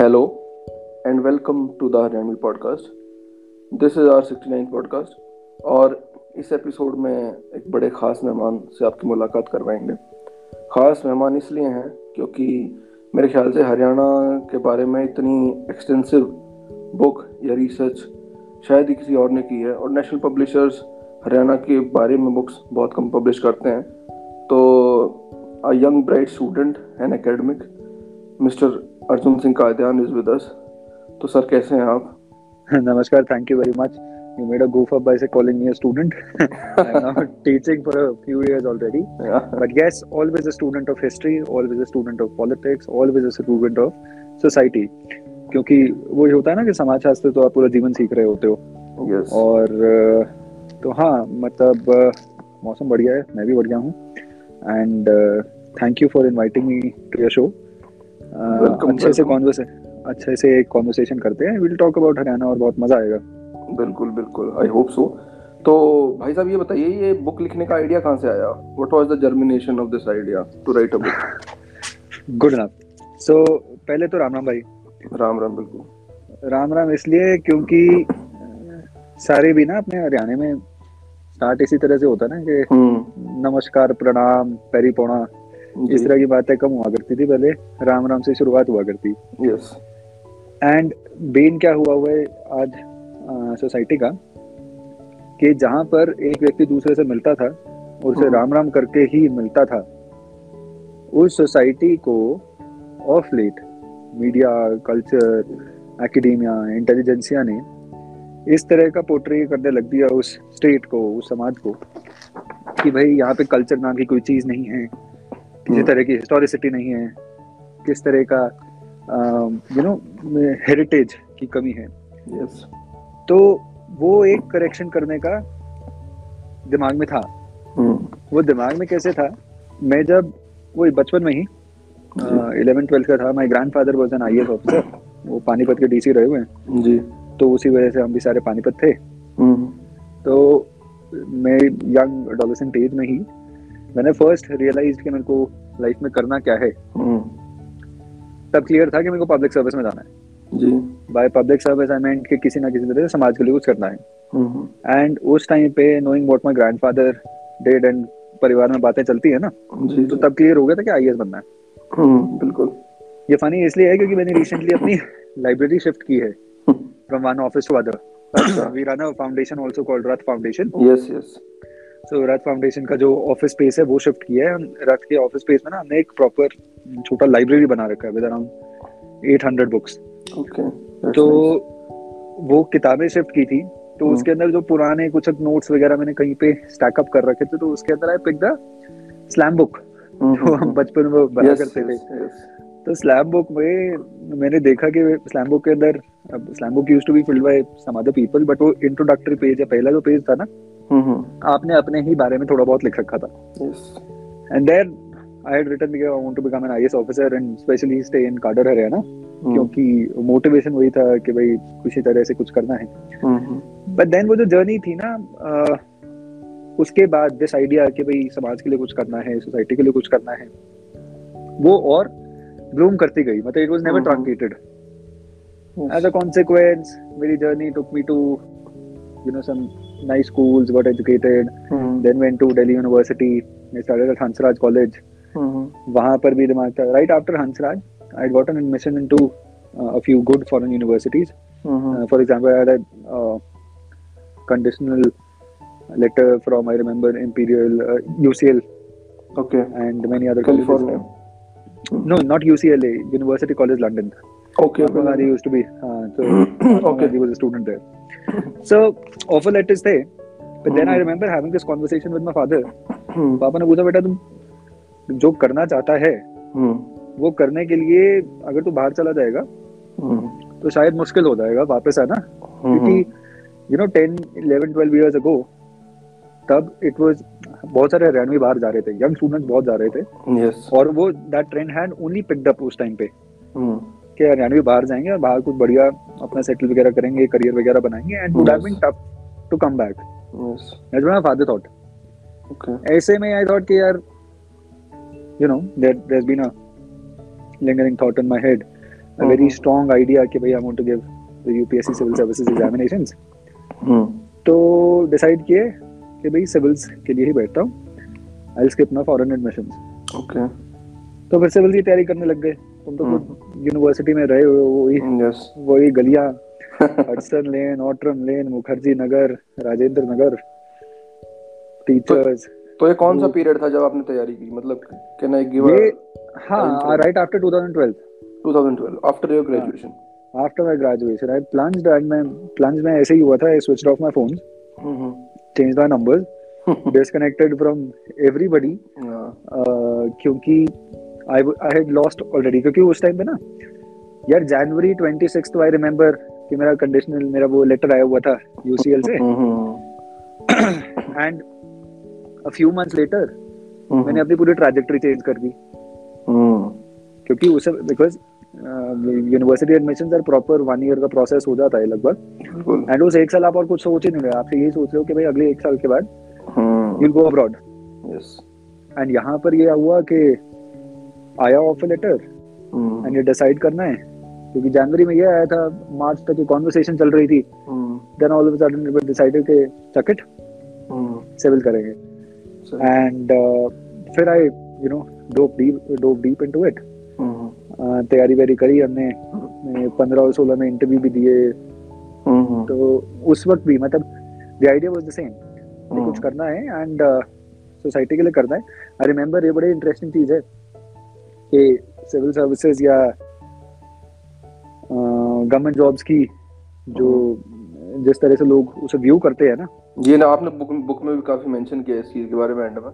Hello and welcome to the Haryanvi podcast this is R sixty nine podcast और इस episode में एक बड़े ख़ास मेहमान से आपकी मुलाकात करवाएँगे। ख़ास मेहमान इसलिए हैं क्योंकि मेरे ख्याल से हरियाणा के बारे में इतनी एक्सटेंसिव बुक या रिसर्च शायद ही किसी और ने की है और नेशनल पब्लिशर्स हरियाणा के बारे में बुक्स बहुत कम पब्लिश करते हैं। तो a young bright student and academic mister Arjun Singh Kadyan तो सर कैसे हैं आप? नमस्कार thank you very much you made a goof up by say calling me a student I am not teaching for a few years already but yes always a student of history always a student of politics always a student of society क्योंकि वो ये होता है ना कि समाजशास्त्र तो आप पूरा जीवन सीख रहे होते हो। Yes. और तो हाँ मतलब मौसम बढ़िया है मैं भी बढ़िया हूँ। And thank you for inviting me to your show Welcome, अच्छे से कॉन्वर्स अच्छे से एक कॉन्वर्सेशन करते हैं। विल टॉक अबाउट हरियाणा और बहुत मज़ा आएगा। बिल्कुल बिल्कुल। आई होप सो तो भाई साहब ये बताइए ये बुक लिखने का आइडिया कहाँ से आया? What was the germination of this idea to write a book good enough so पहले तो राम राम भाई। राम राम बिल्कुल। राम राम इसलिए क्योंकि सारे भी ना अपने हरियाणा में स्टार्ट इसी तरह से होता है ना कि हम्म। नमस्कार प्रणाम पैरी पौना इस तरह की बातें कम हुआ करती थी पहले राम राम से शुरुआत हुआ करती। यस एंड बेन क्या हुआ हुआ है आज सोसाइटी का कि जहाँ पर एक व्यक्ति दूसरे से मिलता था और उसे हम्म। राम राम करके ही मिलता था उस सोसाइटी को of late media culture academia intelligentsia ने इस तरह का पोर्ट्रे करने लग दिया उस स्टेट को उस समाज को कि भाई यहाँ पे कल्चर नाम की कोई चीज़ नहीं है। किसी हम्म। तरह की हिस्टोरिसिटी नहीं है किस तरह का यू नो हेरिटेज की कमी है। यस तो वो एक करेक्शन करने का दिमाग में था। हम्म वो दिमाग में कैसे था? मैं जब वो बचपन में ही इलेवन ट्वेल्थ का था my grandfather was an I S officer वो पानीपत के डीसी रहे हुए हैं। जी। तो उसी वजह से हम भी सारे पानीपत थे। हम्म तो मैं यंग एडोलेसेंट एज में ही मैंने फ़र्स्ट रियलाइज़ कि मेरे को लाइफ में करना क्या है? हम्म। तब क्लियर था कि मेरे को पब्लिक सर्विस में जाना है। जी। By public service I meant कि किसी ना किसी तरह से समाज के लिए कुछ करना है। हम्म। एंड उस टाइम पे knowing what my grandfather did and परिवार में बातें चलती है ना जी। तो तब क्लियर हो गया था कि आईएएस बनना है। हम्म बिल्कुल। ये फनी इसलिए है क्योंकि मैंने रिसेंटली अपनी लाइब्रेरी शिफ्ट की है। From one office to other we run a foundation also called Rath foundation yes yes so Rath foundation का जो ऑफ़िस स्पेस है वो शिफ्ट किया है। रथ के ऑफ़िस स्पेस में ना हमने एक प्रॉपर छोटा लाइब्रेरी बना रखा है विद अराउंड 800 बुक्स ओके तो वो किताबें शिफ्ट की थी। तो हम्म। उसके अंदर जो पुराने कुछ नोट्स वगैरह मैंने कहीं पे स्टैक अप कर रखे थे तो उसके अंदर I pick the slam book जो हम बचपन में बना करते थे। तो स्लैम बुक में मैंने देखा कि स्लैम बुक के अंदर slam book used to be filled by some other people but वो इंट्रोडक्टरी पेज है पहला जो पेज था ना आपने अपने ही बारे में थोड़ा बहुत लिख रखा था। And there I had written कि I want to become an IAS officer and specially stay in cadre Haryana hmm. क्योंकि मोटिवेशन वही था कि भाई किसी तरह से कुछ करना है। हम्म बट देन वो जो जर्नी थी ना उसके बाद दिस आइडिया कि भाई समाज के लिए कुछ करना है सोसाइटी के लिए कुछ करना है वो और ग्रूम करती गई। मतलब it was never hmm. Truncated as a consequence मेरी journey took me to you know some nice schools got educated hmm then went to Delhi University I started at Hansraj College हम्म वहां पर भी दिमाग था right after Hansraj I got an admission into uh, a few good foreign universities hmm uh, for example I had a uh, conditional letter from I remember Imperial uh, UCL okay and many other California colleges no not UCLA University College London okay Mahatma Gandhi used to be uh, so Okay. okay. he was a student there. So offer letters थे. But then I Mhm. remember having this conversation with my father. हम्म पापा ने पूछा बेटा तुम जो करना चाहता है हम्म वो करने के लिए अगर तू बाहर चला जाएगा तो शायद मुश्किल हो जाएगा वापस आना. क्योंकि you know ten eleven twelve years ago तब इट वाज बहुत सारे हरियाणवी बाहर जा रहे थे यंग स्टूडेंट्स बहुत जा रहे थे। यस और वो that trend had only picked up उस टाइम पे। कि हरियाणवी बाहर जाएँगे और बाहर कुछ बढ़िया अपना सेटल वगैरह करेंगे करियर वगैरह बनाएँगे and would have been tough to come back yes that's what my father thought okay ऐसे में आई थॉट कि यार you know there there been a thought in my head a very hmm. strong idea कि भाई want to give the UPSC civil services examinations. हम्म तो decide किए कि भाई सिविल्स के लिए ही बैठता हूँ. I skip my foreign admissions okay तो फिर सिविल्स की तैयारी करने लग गए. तुम तो खुद यूनिवर्सिटी में रहे हो वही यस वही गलियाँ। Hudson lane Outram lane Mukherjee Nagar Rajendra Nagar teachers तो ये कौन सा पीरियड था जब आपने तैयारी की? मतलब कैन आई गिव ये हाँ right after 2012 2012 after your graduation after my graduation I plunged and मैं प्लंज में ऐसे ही हुआ था I switched off my phone hmm change my number disconnected from everybody क्योंकि I I had lost already क्योंकि उस टाइम पे ना यार जनवरी 26 तो आई रिमेम्बर कि मेरा कंडीशनल मेरा वो लेटर आया हुआ था यूसीएल से। And a few months later मैंने अपनी पूरी ट्रैजेक्टरी चेंज कर दी। हम्म। क्योंकि उसे because university admission or proper one year का प्रोसेस हो जाता है लगभग। एंड उस एक साल आप और कुछ सोच ही नहीं रहे आपसे यही सोच रहे हो कि भाई अगले एक साल के बाद यूल गो अब्रॉड एंड यहाँ पर ये हुआ कि आया ऑफ़र लेटर हम्म। एंड ये डिसाइड करना है। क्योंकि जनवरी में ये आया था मार्च तक ये कॉन्वर्सेशन चल रही थी। हम्म। Then all of sudden we decided कि चक इट हम्म। सिविल करेंगे। एंड फिर I you know dove deep dove deep into it hmm. तैयारी वैयारी करी हमने। पंद्रह और सोलह में इंटरव्यू भी दिए। हम्म। तो उस वक्त भी मतलब the idea was the same कुछ करना है एंड सोसाइटी के लिए करना है। आई रिमेम्बर ये बड़ी इंटरेस्टिंग चीज़ है। कि सिविल सर्विसेज़ या गवर्नमेंट जॉब्स की जो जिस तरह से लोग उसे व्यू करते हैं ना। ये ना आपने बुक बुक में भी काफ़ी मेंशन किया इस चीज़ के बारे में एंड में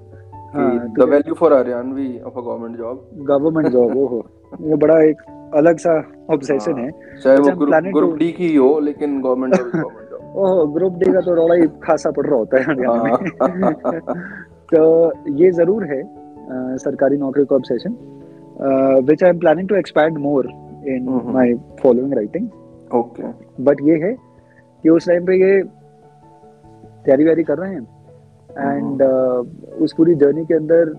हाँ, the value for Haryanvi of a government job government job ओहो। ये बड़ा एक अलग सा ऑब्सेशन है। चाहे अच्छा, वो ग्रुप ग्रुप डी की हो लेकिन गवर्नमेंट जॉब गवर्नमेंट जॉब ओहो ग्रुप डी का तो रौला ही खासा पड़ रहा होता है हरियाणा में। तो ये ज़रूर है सरकारी नौकरी का obsession which I am planning to expand more in hmm. My following writing okay but ये है कि उस टाइम पे ये तैयारी वैयारी कर रहे हैं। एंड उस पूरी जर्नी के अंदर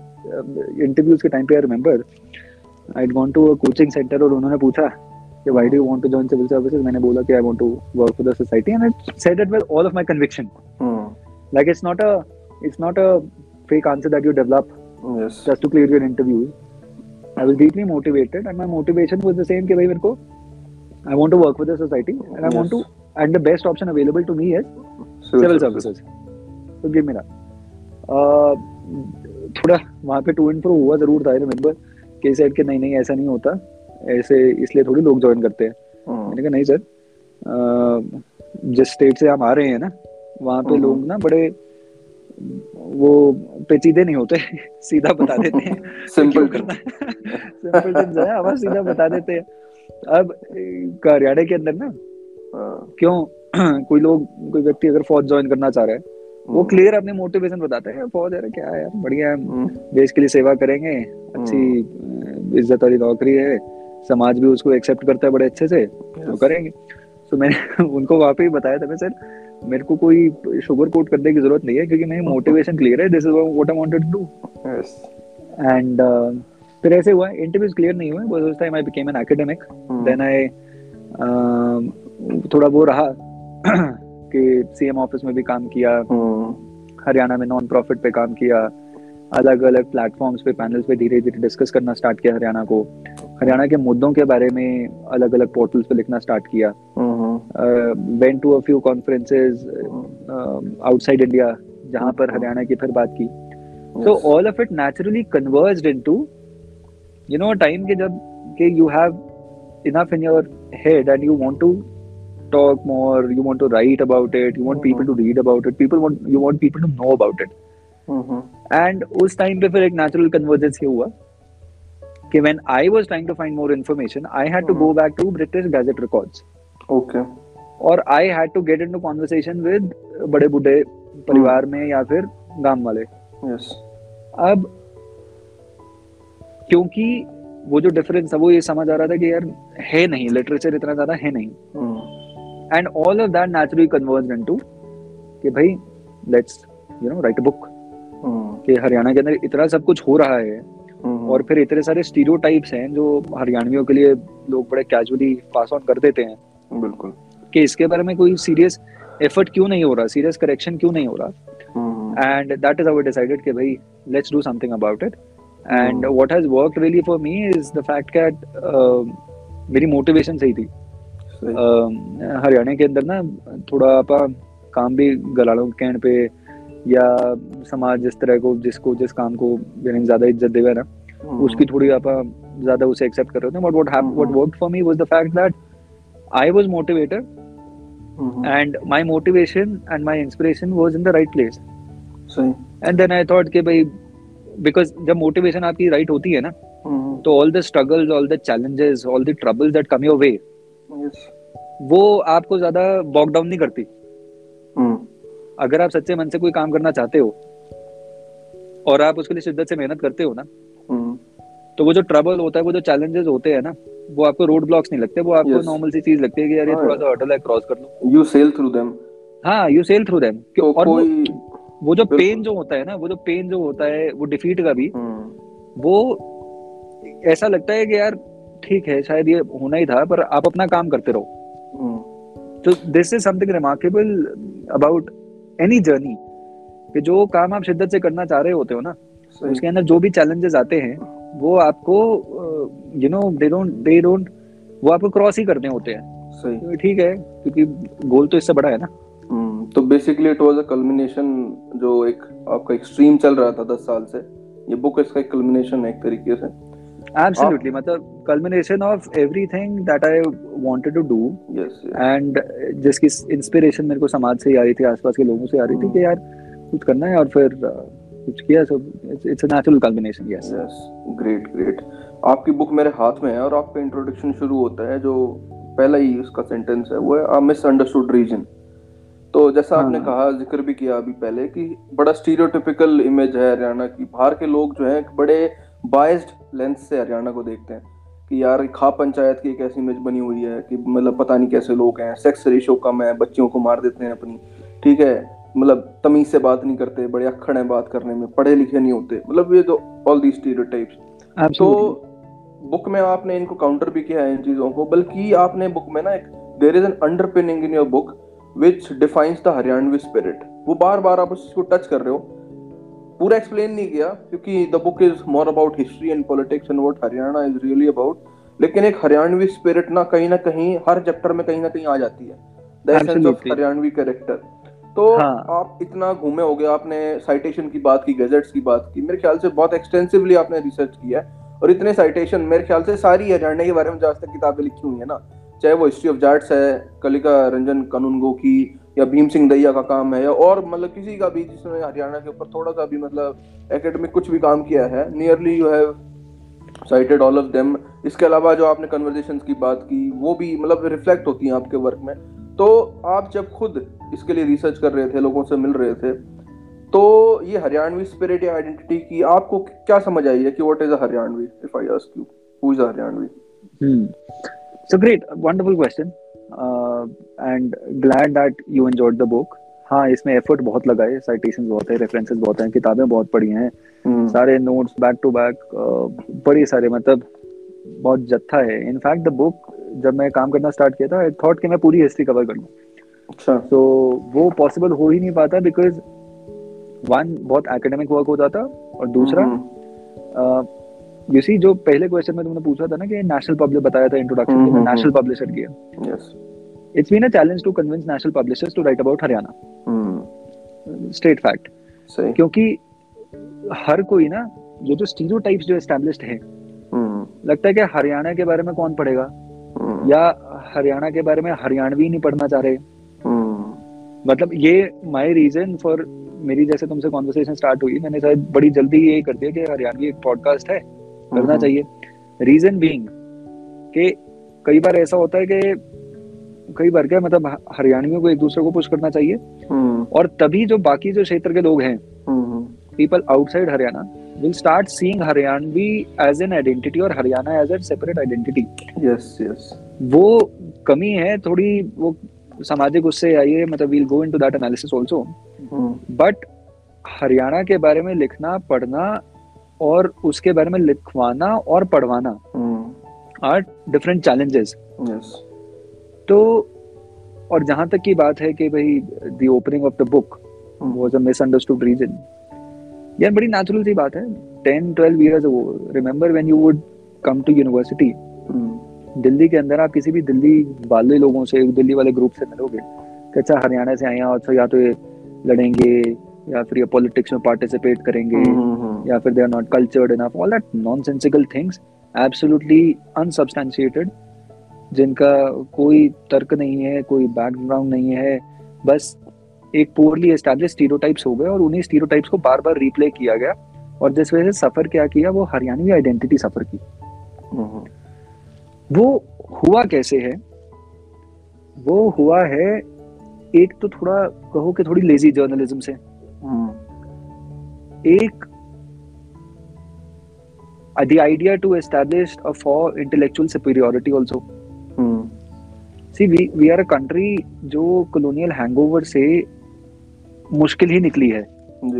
इंटरव्यूज़ के टाइम पे I remember I gone to a coaching centre और उन्होंने पूछा कि why do you want to join civil services मैंने बोला कि I want to work for the society and I said it with all of my conviction hmm like it's not a it's not a fake answer that you develop yes just to clear i was deeply motivated and my motivation was the same कि भाई मेरे को i want to work with the society and i want to and the best option available to me is civil services so give me that uh, थोड़ा वहाँ पे to and fro हुआ ज़रूर था रिमेम्बर कि सेड कि नहीं नहीं ऐसा नहीं होता ऐसे इसलिए थोड़ी लोग ज्वाइन करते हैं हम्म मैंने कहा नहीं सर जिस स्टेट से हम आ रहे हैं ना वहाँ पे हम्म। लोग ना बड़े वो पेचीदे नहीं होते सीधा बता देते हैं सिंपल करना सिंपल थिंग्स है हमारा सीधा बता देते हैं। अब हरियाणा के अंदर ना क्यों कोई लोग कोई व्यक्ति अगर फौज ज्वाइन करना चाह रहा है वो क्लियर अपने मोटिवेशन बताते हैं फौज यार क्या है यार बढ़िया है। हम्म, देश के लिए सेवा करेंगे अच्छी इज़्ज़त वाली नौकरी है समाज भी उसको एक्सेप्ट करता है बड़े अच्छे से तो करेंगे। तो मैंने उनको वहाँ पे ही बताया था मैं सर मेरे को कोई शुगर कोट करने की ज़रूरत नहीं है क्योंकि मेरी मोटिवेशन क्लियर है this is what I wanted to do. And फिर ऐसे हुआ इंटरव्यूज़ क्लियर नहीं हुए बस उस time I became an academic then I थोड़ा वो रहा कि सीएम ऑफ़िस में भी काम किया हम्म, हरियाणा में नॉन प्रॉफिट पे काम किया अलग अलग प्लेटफॉर्म्स पे पैनल्स पे धीरे धीरे डिस्कस करना स्टार्ट किया हरियाणा को. हरियाणा के मुद्दों के बारे में अलग अलग पोर्टल्स पे लिखना स्टार्ट किया हम्म, went to a few conferences outside India जहाँ पर हरियाणा की फिर बात की yes. all of it naturally converged into you know a time ke jab ke you have enough in your head and you want to talk more you want to write about it you want people to read about it people want you want people to know about it hmm, and उस time पे फिर एक natural convergence ये हुआ कि when I was trying to find more information I had to go back to British Gazette records. Okay. और I had to get into conversation with बड़े बूढ़े परिवार में या फिर गाँव वाले। Yes. अब क्योंकि वो जो डिफरेंस था वो ये समझ आ रहा था कि यार है नहीं लिटरेचर इतना ज़्यादा है नहीं। And all of that naturally converge into कि भाई let's you know write book कि हरियाणा के अंदर इतना सब कुछ हो रहा है। और फिर इतने सारे स्टीरियोटाइप्स हैं जो हरियाणवियों के लिए लोग बड़े कैजुअली पास ऑन कर देते हैं। बिल्कुल। कि इसके बारे में कोई सीरियस एफर्ट क्यों नहीं हो रहा सीरियस करेक्शन क्यों नहीं हो रहा? हम्म, and that is how we decided कि भाई let's do something about it and Hmm. what has worked really for me is the fact that uh, मेरी मोटिवेशन सही थी। uh, हरियाणा के अंदर ना थोड़ा आपा काम भी गलाड़ों के कहने पे या समाज जिस तरह को जिसको जिस काम को ज़्यादा इज़्ज़त देगा ना हम्म, उसकी थोड़ी आप ज़्यादा उसे एक्सेप्ट कर रहे थे but what what. Worked for me was the fact that I was motivated and my motivation and my inspiration was in the right place सही। एंड देन आई थॉट कि भाई बिकॉज़ जब मोटिवेशन आपकी right होती है ना हम्म, तो all the struggles all the challenges all the troubles that come your way वो आपको ज़्यादा बॉक डाउन नहीं करती। हम्म, अगर आप सच्चे मन से कोई काम करना चाहते हो और आप उसके लिए शिद्दत से मेहनत करते हो ना तो वो जो ट्रबल होता है वो जो चैलेंजेस होते हैं ना वो आपको रोड ब्लॉक्स नहीं लगते वो आपको Yes. नॉर्मल सी चीज़ लगती है कि यार ये हाँ, थोड़ा सा हर्डल है क्रॉस कर लो। You sail through them. हाँ यू सेल थ्रू देम और वो, कोई वो जो पेन जो होता है ना वो जो पेन जो होता है वो डिफीट का भी हम्म, वो ऐसा लगता है कि यार ठीक है शायद ये होना ही था पर आप अपना काम करते रहो। हम्म, तो this is something remarkable about any journey कि जो काम आप शिद्दत से करना चाह रहे होते हो ना उसके अंदर जो भी चैलेंजेस आते हैं वो आपको you know they don't they don't वो आपको क्रॉस ही करने होते हैं। सही। तो ठीक है क्योंकि गोल तो इससे बड़ा है ना। हम्म, तो basically it was a culmination जो एक आपका एक स्ट्रीम चल रहा था दस साल से। ये बुक इसका एक कल्मिनेशन है एक तरीके से। एब्सोल्युटली मतलब culmination of everything that I wanted to do yes and जिसकी इंस्पिरेशन मेरे को समाज से ही आ रही थी आसपास के लोगों से आ रही थी कि यार कुछ करना है और फिर कुछ किया so it's a natural culmination yes yes great great आपकी बुक मेरे हाथ में है और आपका इंट्रोडक्शन शुरू होता है जो पहला ही उसका सेंटेंस है वो है अ मिसअंडरस्टूड रीजन तो जैसा हाँ। आपने हाँ। कहा ज़िक्र भी किया अभी पहले कि बड़ा स्टीरियोटिपिकल इमेज है हरियाणा की बाहर के लोग जो हैं बड़े बायस्ड लेंस से हरियाणा को देखते हैं कि यार खा पंचायत की एक ऐसी इमेज बनी हुई है कि मतलब पता नहीं कैसे लोग हैं सेक्स रेशो कम है बच्चियों को मार देते हैं अपनी ठीक है मतलब तमीज से बात नहीं करते बड़े अक्खड़ हैं बात करने में पढ़े लिखे नहीं होते। मतलब ये जो ऑल दी स्टीरियोटाइप्स तो बुक में आपने इनको काउंटर भी किया है इन चीज़ों को बल्कि आपने बुक में ना एक there is an underpinning in your book which defines the Haryanvi spirit वो बार बार आप उसको टच कर रहे हो। पूरा एक्सप्लेन नहीं किया क्योंकि the book is more about history and politics and what Haryana is really about लेकिन एक हरियाणवी स्पिरिट ना कहीं ना कहीं हर चैप्टर में कहीं ना कहीं आ जाती है। The essence of Haryanvi character तो हाँ। आप इतना घूमे हो गए आपने साइटेशन की बात की गैजेट्स की बात की मेरे ख्याल से बहुत एक्सटेंसिवली आपने रिसर्च किया है और इतने साइटेशन मेरे ख्याल से सारी हरियाणा के बारे में जो आज तक किताबें लिखी हुई है ना चाहे वो हिस्ट्री ऑफ़ जाट्स है कलिका रंजन कानूनगो की या भीम सिंह दैया का काम है या और मतलब किसी का भी जिसने हरियाणा के ऊपर थोड़ा सा भी मतलब एकेडमिक कुछ भी काम किया है nearly you have cited all of them इसके अलावा जो आपने कन्वर्जेशन की बात की वो भी मतलब रिफ्लेक्ट होती हैं आपके वर्क में तो आप जब खुद इसके लिए रिसर्च कर रहे थे लोगों से मिल रहे थे तो ये हरियाणवी स्पिरिट या आइडेंटिटी की आपको क्या समझ आई है कि what is a Haryanvi if I ask you who is a Haryanvi Hmm. So great, wonderful question, uh, and glad that you enjoyed the book. हाँ इसमें एफर्ट बहुत लगा है साइटेशन बहुत है रेफरेंसेस बहुत हैं किताबें बहुत पढ़ी हैं हम्म सारे नोट्स बैक टू बैक बड़े सारे मतलब बहुत जत्था है इनफैक्ट द बुक जब मैं काम करना स्टार्ट किया था आई थॉट कि मैं पूरी हिस्ट्री कवर कर लूँ अच्छा। तो वो पॉसिबल हो ही नहीं पाता बिकॉज़ वन बहुत एकेडमिक वर्क हो जाता और दूसरा हम्म, यू सी जो पहले क्वेश्चन में तुमने पूछा था ना कि नेशनल पब्लिश बताया था इंट्रोडक्शन में हम्म, नेशनल पब्लिशर किया it's been a challenge to convince national publishers to write about Haryana hmm. State fact क्योंकि हर कोई ना ये जो स्टीरियोटाइप्स जो एस्टैब्लिश्ड है हम्म। लगता है कि हरियाणा के बारे में कौन पढ़ेगा? हम्म, या हरियाणा के बारे में हरियाणवी नहीं पढ़ना चाह रहे। हम्म। मतलब ये माई रीजन फॉर मेरी जैसे तुमसे कॉन्वर्सेशन स्टार्ट हुई मैंने शायद बड़ी जल्दी ये कर दिया कि हरियाणवी एक पॉडकास्ट है करना हम्म, चाहिए। रीजन बीइंग कि कई बार ऐसा होता है कि कई बार क्या मतलब हरियाणवियों को एक दूसरे को पुश करना चाहिए। हम्म। और तभी जो बाकी जो क्षेत्र के लोग हैं हम्म। People outside Haryana will start seeing Haryanvi as an identity और Haryana as a separate identity. Yes yes वो कमी है थोड़ी वो सामाजिक उससे आई है मतलब we'll go into that analysis also. Hmm But Haryana के बारे में लिखना पढ़ना और उसके बारे में लिखवाना और पढ़वाना आर डिफरेंट चैलेंजेस तो और जहाँ तक की बात है कि भाई the opening of the book was a misunderstood reason यार बड़ी नेचुरल सी बात है। 10 12 years remember when you would come to university Delhi के अंदर आप किसी भी दिल्ली वाले लोगों से दिल्ली वाले ग्रुप से मिलोगे कि अच्छा हरियाणा से आए हैं और या तो ये लड़ेंगे या फिर ये पॉलिटिक्स में पार्टिसिपेट करेंगे हम्म। या फिर they are not cultured enough all that nonsensical things absolutely unsubstantiated जिनका कोई तर्क नहीं है कोई बैकग्राउंड नहीं है बस एक पोरली एस्टैब्लिश स्टीरियोटाइप्स हो गए और उन्हीं स्टीरियोटाइप्स को बार बार रिप्ले किया गया और जिस वजह से सफ़र क्या किया वो हरियाणवी आइडेंटिटी सफ़र की। वो हुआ कैसे है? वो हुआ है एक तो थोड़ा कहो कि थोड़ी लेजी जर्नलिज्म से। एक the idea to establish a for intellectual superiority also hmm. see we we are a country जो colonial hangover से मुश्किल ही निकली है।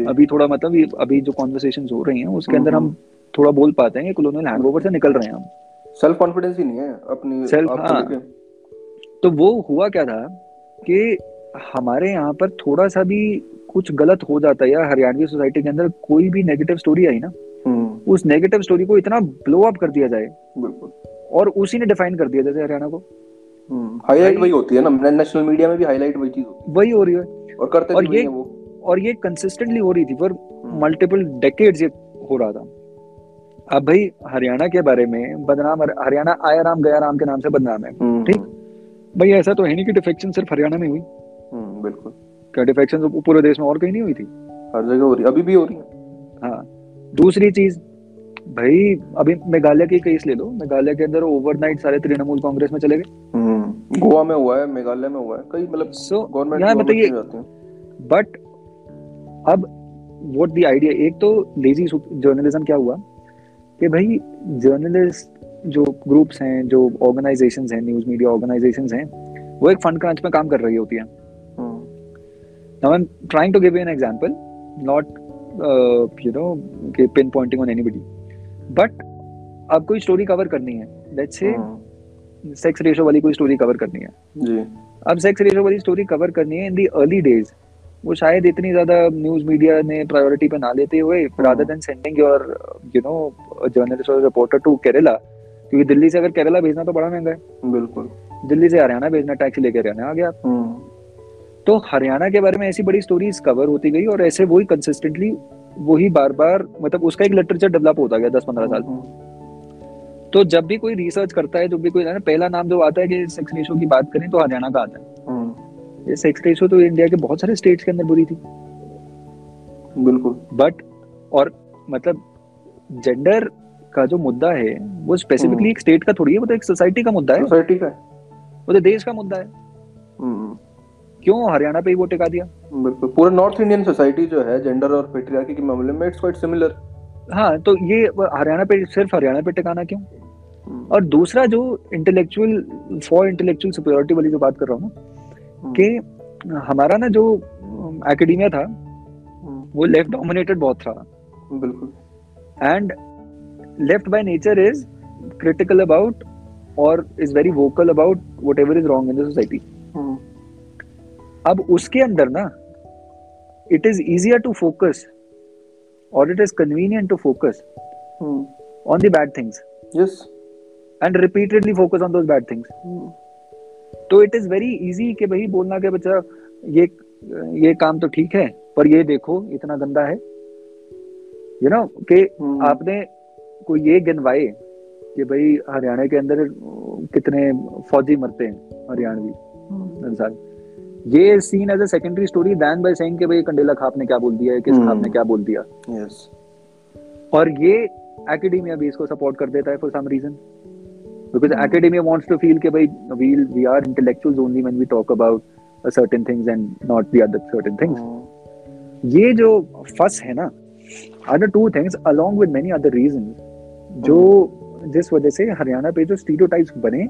अभी थोड़ा मतलब अभी जो कॉन्वर्सेशन हो रही हैं उसके अंदर हम थोड़ा बोल पाते हैं कि कॉलोनियल हैंगओवर से निकल रहे हैं हम। सेल्फ कॉन्फिडेंस ही नहीं है अपनी सेल्फ हाँ। तो वो हुआ क्या था कि हमारे यहाँ पर थोड़ा सा भी कुछ गलत हो जाता है या हरियाणवी सोसाइटी के अंदर कोई भी नेगेटिव स्टोरी आई ना हम्म। उस नेगेटिव स्टोरी को इतना ब्लो अप कर दिया जाए बिल्कुल। और उसी ने डिफाइन कर दिया जैसे हरियाणा को। Highlight hmm. वही होती है ना नेशनल मीडिया में भी हाईलाइट वही चीज़ होती है। वही हो रही है। और करते और ये वो। और ये कंसिस्टेंटली हो रही थी पर मल्टीपल हम्म। डेकेड्स ये हो रहा था। अब भाई हरियाणा के बारे में बदनाम हरियाणा आया राम गया राम के नाम से बदनाम है। ठीक? भाई ऐसा तो है नहीं कि डिफेक्शन सिर्फ़ हरियाणा में हुई। बिल्कुल। क्या डिफेक्शन तो पूरे देश में और कहीं नहीं हुई थी? हर जगह हो रही अभी भी हो रही है। हाँ। दूसरी चीज़ भाई अभी मेघालय की केस ले लो। मेघालय के अंदर ओवरनाइट सारे तृणमूल कांग्रेस में चले गए। हम्म, गोवा में हुआ है मेघालय में हुआ है। कई मतलब सो गवर्नमेंट बताइए बट अब व्हाट द आइडिया एक तो लेजी जर्नलिज्म क्या हुआ? कि भाई जर्नलिस्ट जो ग्रुप्स हैं जो ऑर्गेनाइजेशंस हैं न्यूज़ मीडिया ऑर्गेनाइजेशंस हैं वो एक फंड क्रंच में काम कर रही होती हैं। Now I'm trying to give you an example, not uh, you know okay, pinpointing on anybody. But अब कोई स्टोरी कवर करनी है। लेट्स से सेक्स रेशो वाली कोई स्टोरी कवर करनी है। जी। अब सेक्स रेशो वाली स्टोरी कवर करनी है इन दी अर्ली डेज़ वो शायद इतनी ज़्यादा न्यूज़ मीडिया ने प्रायोरिटी पे ना लेते हुए rather than sending your you know journalist और रिपोर्टर टू केरला क्योंकि दिल्ली से अगर केरला भेजना तो बड़ा महँगा है। बिल्कुल। दिल्ली से हरियाणा भेजना टैक्सी लेके हरियाणा आ गया। तो हरियाणा के बारे में ऐसी बड़ी स्टोरीज कवर होती गई और ऐसे वही कंसिस्टेंटली वही बार बार मतलब उसका एक लिटरेचर डेवलप होता गया दस पंद्रह साल हम्म। तो जब भी कोई रिसर्च करता है जब भी कोई पहला नाम जो आता है कि सेक्स रेशो की बात करें तो हरियाणा का आता है। हम्म। ये सेक्स रेशो तो इंडिया के बहुत सारे स्टेट्स के अंदर बुरी थी। बिल्कुल। बट और मतलब जेंडर का जो मुद्दा है वो स्पेसिफिकली हम्म। एक स्टेट का थोड़ी है वो तो एक सोसाइटी का मुद्दा है। सोसाइटी का वो तो देश का मुद्दा है। क्यों हरियाणा पे ही वो टिका दिया? बिल्कुल पूरा नॉर्थ इंडियन सोसाइटी जो है जेंडर और पेट्रियार्की के मामले में इट्स क्वाइट सिमिलर हाँ तो ये हरियाणा पे सिर्फ़ हरियाणा पे टिकाना क्यों? हम्म। और दूसरा जो इंटेलेक्चुअल फॉर इंटेलेक्चुअल सुपरियोरिटी वाली जो बात कर रहा हूँ हम्म। कि हमारा ना जो एकेडमिया था हम्म। वो लेफ़्ट डोमिनेटेड बहुत था। बिल्कुल। And left by nature is critical about और is very vocal about whatever is wrong in the society अब उसके अंदर ना it is easier to focus और it is convenient to focus on the bad things yes and repeatedly focus on those bad things तो it is very easy कि भाई बोलना कि बच्चा ये ये काम तो ठीक है पर ये देखो इतना गंदा है। यू नो कि hmm. आपने को ये गिनवाए कि भाई हरियाणा के अंदर कितने फौजी मरते हैं हरियाणवी hmm. इंसान। ये seen as a secondary story than by saying कि भाई कंडेला खाप ने क्या बोल दिया है? किस खाप ने hmm. क्या बोल दिया? यस और ये एकेडमिया भी इसको सपोर्ट कर देता है for some reason because academia wants to feel कि भाई we we are intellectuals only when we talk about a certain things and not the other certain things ये जो फस है ना are the two things along with many other reason जो hmm. जिस वजह से हरियाणा पे जो स्टीरियोटाइप्स बने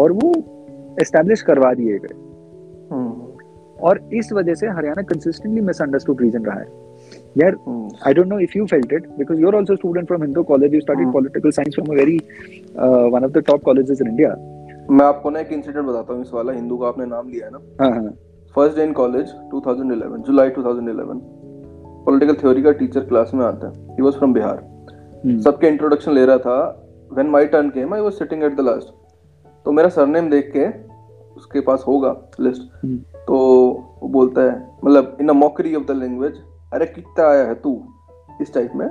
और वो एस्टेब्लिश करवा दिए गए। और इस वजह से हरियाणा कंसिस्टेंटली मिसअंडरस्टूड रीजन रहा है। यार know if you felt it because you're also a student from Hindu college. You studied Hmm. political science from a very uh, one of the top colleges in India. मैं आपको ना एक incident बताता हूँ इस वाला हिंदू का आपने नाम लिया है ना? हाँ हाँ। फ़र्स्ट डे इन कॉलेज 2011 जुलाई 2011 पॉलिटिकल थ्योरी का टीचर क्लास में आता है। ही वाज फ्रॉम बिहार सबके इंट्रोडक्शन ले रहा था। When my turn came I was sitting at the last तो मेरा सरनेम देख के उसके पास होगा लिस्ट हम्म, तो वो बोलता है मतलब in a mockery of the language अरे कितना आया है तू इस टाइप में?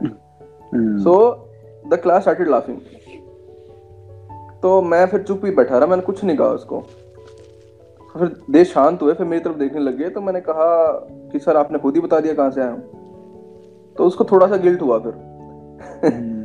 So the class started laughing तो मैं फिर चुप ही बैठा रहा मैंने कुछ नहीं कहा उसको। फिर देश शांत हुए फिर मेरी तरफ़ देखने लग गए तो मैंने कहा कि सर आपने खुद ही बता दिया कहाँ से आया हूँ? तो उसको थोड़ा सा गिल्ट हुआ फिर। हम्म,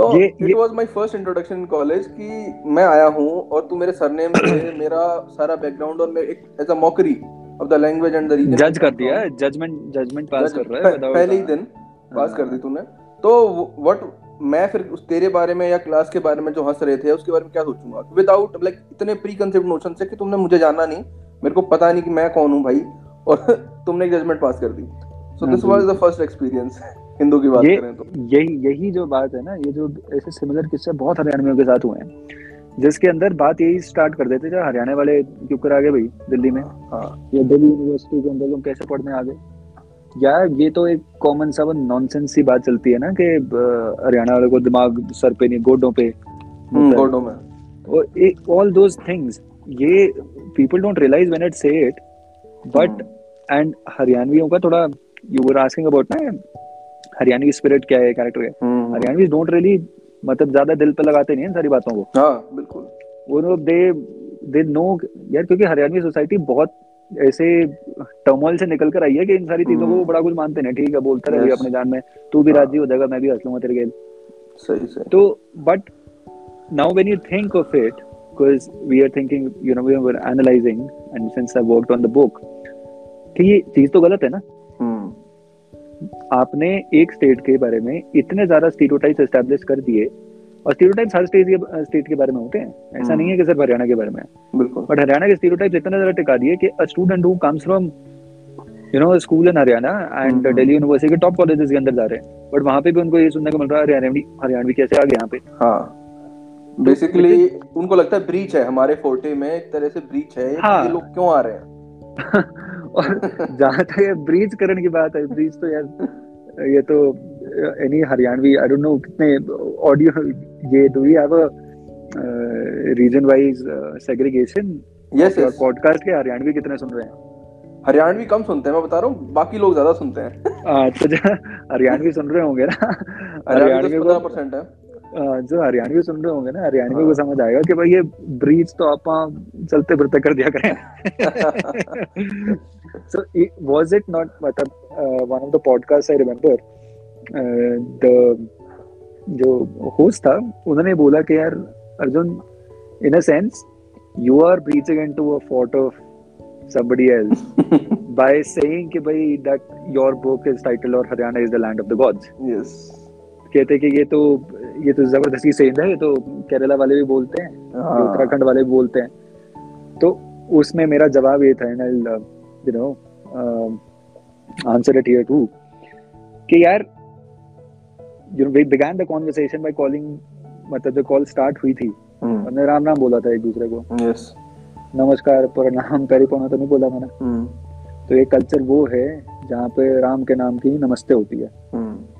तो it was my first introduction in college कि मैं आया हूँ और तू मेरे सरनेम से मेरा सारा बैकग्राउंड और मैं एक as a mockery of the language and the reason जज कर दिया जजमेंट जजमेंट पास कर रहा है पहले ही दिन पास कर दी तूने। तो व्हाट मैं फिर उस तेरे बारे में या क्लास के बारे में जो हंस रहे थे उसके बारे में क्या सोचूँगा? विदाउट लाइक इतने प्री कंसेप्ट नोशन से कि तुमने मुझे जाना नहीं मेरे को पता नहीं कि मैं कौन हूँ भाई और तुमने एक जजमेंट पास कर दी। So this was the first experience Hindu की बात ये करें तो। यही यही जो बात है ना ये जो ऐसे सिमिलर किस्से बहुत हरियाणवियों के साथ हुए हैं। जिसके अंदर बात यही स्टार्ट कर देते थे हरियाणा वाले क्यों कर आ गए भाई दिल्ली में? हाँ या दिल्ली यूनिवर्सिटी के अंदर तुम कैसे पढ़ने आ गए? यार ये तो एक कॉमन सा नॉनसेंस सी बात चलती है ना कि हरियाणा वाले को दिमाग सर पे नहीं गोडों पे हम्म, है। गोडो में। और ऑल दोज थिंग्स ये people don't realise when it say it but and हरियाणवियों का थोड़ा यू वर आस्किंग अबाउट ना हरियाणवी स्पिरिट क्या है कैरेक्टर है? हम्म, हरियाणवी डोंट रियली मतलब ज़्यादा दिल पे लगाते नहीं है सारी बातों को। हाँ बिल्कुल। वो लोग दे दे नो यार क्योंकि हरियाणवी सोसाइटी बहुत ऐसे टर्मोल से निकल कर आई है कि इन सारी चीज़ों को वो बड़ा कुछ मानते नहीं ठीक है बोलता Yes. अपने जान में तू भी हाँ। राज़ी हो जाएगा मैं भी हंस लूँगा तेरे गेल। सही सही। तो but now when you think of it because we are thinking you know we are analysing and since I worked on the book कि ये चीज़ तो गलत है ना। हम्म आपने एक स्टेट के बारे में इतने ज़्यादा स्टीरियोटाइप्स एस्टैब्लिश कर दिए और स्टीरियोटाइप्स हर स्टेट के स्टेट के बारे में होते हैं। ऐसा हम्म। नहीं है कि सिर्फ़ हरियाणा के बारे में। बिल्कुल। बट हरियाणा के स्टीरियोटाइप्स इतने ज़्यादा टिका दिए कि a student who comes from you know school in Haryana and. Delhi university के टॉप कॉलेजेस के अंदर जा रहे हैं। बट वहाँ पे भी उनको ये सुनने को मिल रहा है हरियाणवी हरियाणवी कैसे आ गए यहाँ पे? हाँ। बेसिकली उनको लगता है ब्रीच है हमारे फोर्टे में एक तरह से ब्रीच है हाँ। ये लोग क्यों आ रहे हैं? और जहाँ तक ये ब्रीच करण की बात है ब्रीच तो यार ये तो any Haryanvi I don't know कितने ऑडियो ये do we have a reason wise segregation yes yes podcast के हरियाणवी कितने सुन रहे हैं? हरियाणवी कम सुनते हैं मैं बता रहा हूँ बाकी लोग ज़्यादा सुनते हैं। तो जो हरियाणवी सुन रहे होंगे ना? हरियाणवी को परसेंट है। जो हरियाणवी सुन रहे होंगे ना हरियाणवी हाँ। को समझ आएगा कि भाई ये ब्रीच तो आप चलते फिरते कर दिया करें so it, was it not मतलब uh, one of the podcasts I remember uh, the जो होस्ट था उन्होंने बोला कि यार Arjun in a sense you are breaching into a fort of somebody else by saying कि भाई that your book is titled और Haryana is the land of the gods yes कहते कि ये तो ये तो ज़बरदस्ती सेंध है ये तो केरला वाले भी बोलते हैं हाँ। उत्तराखंड वाले भी बोलते हैं। तो उसमें मेरा जवाब ये था and you know answer it here too कि यार you know we began the conversation by calling मतलब जो कॉल स्टार्ट हुई थी हम्म। हमने राम नाम बोला था एक दूसरे को। यस नमस्कार प्रणाम पेरिपोना तो नहीं बोला मैंने। हम्म। तो ये कल्चर वो है जहाँ पे राम के नाम की नमस्ते होती है। हम्म।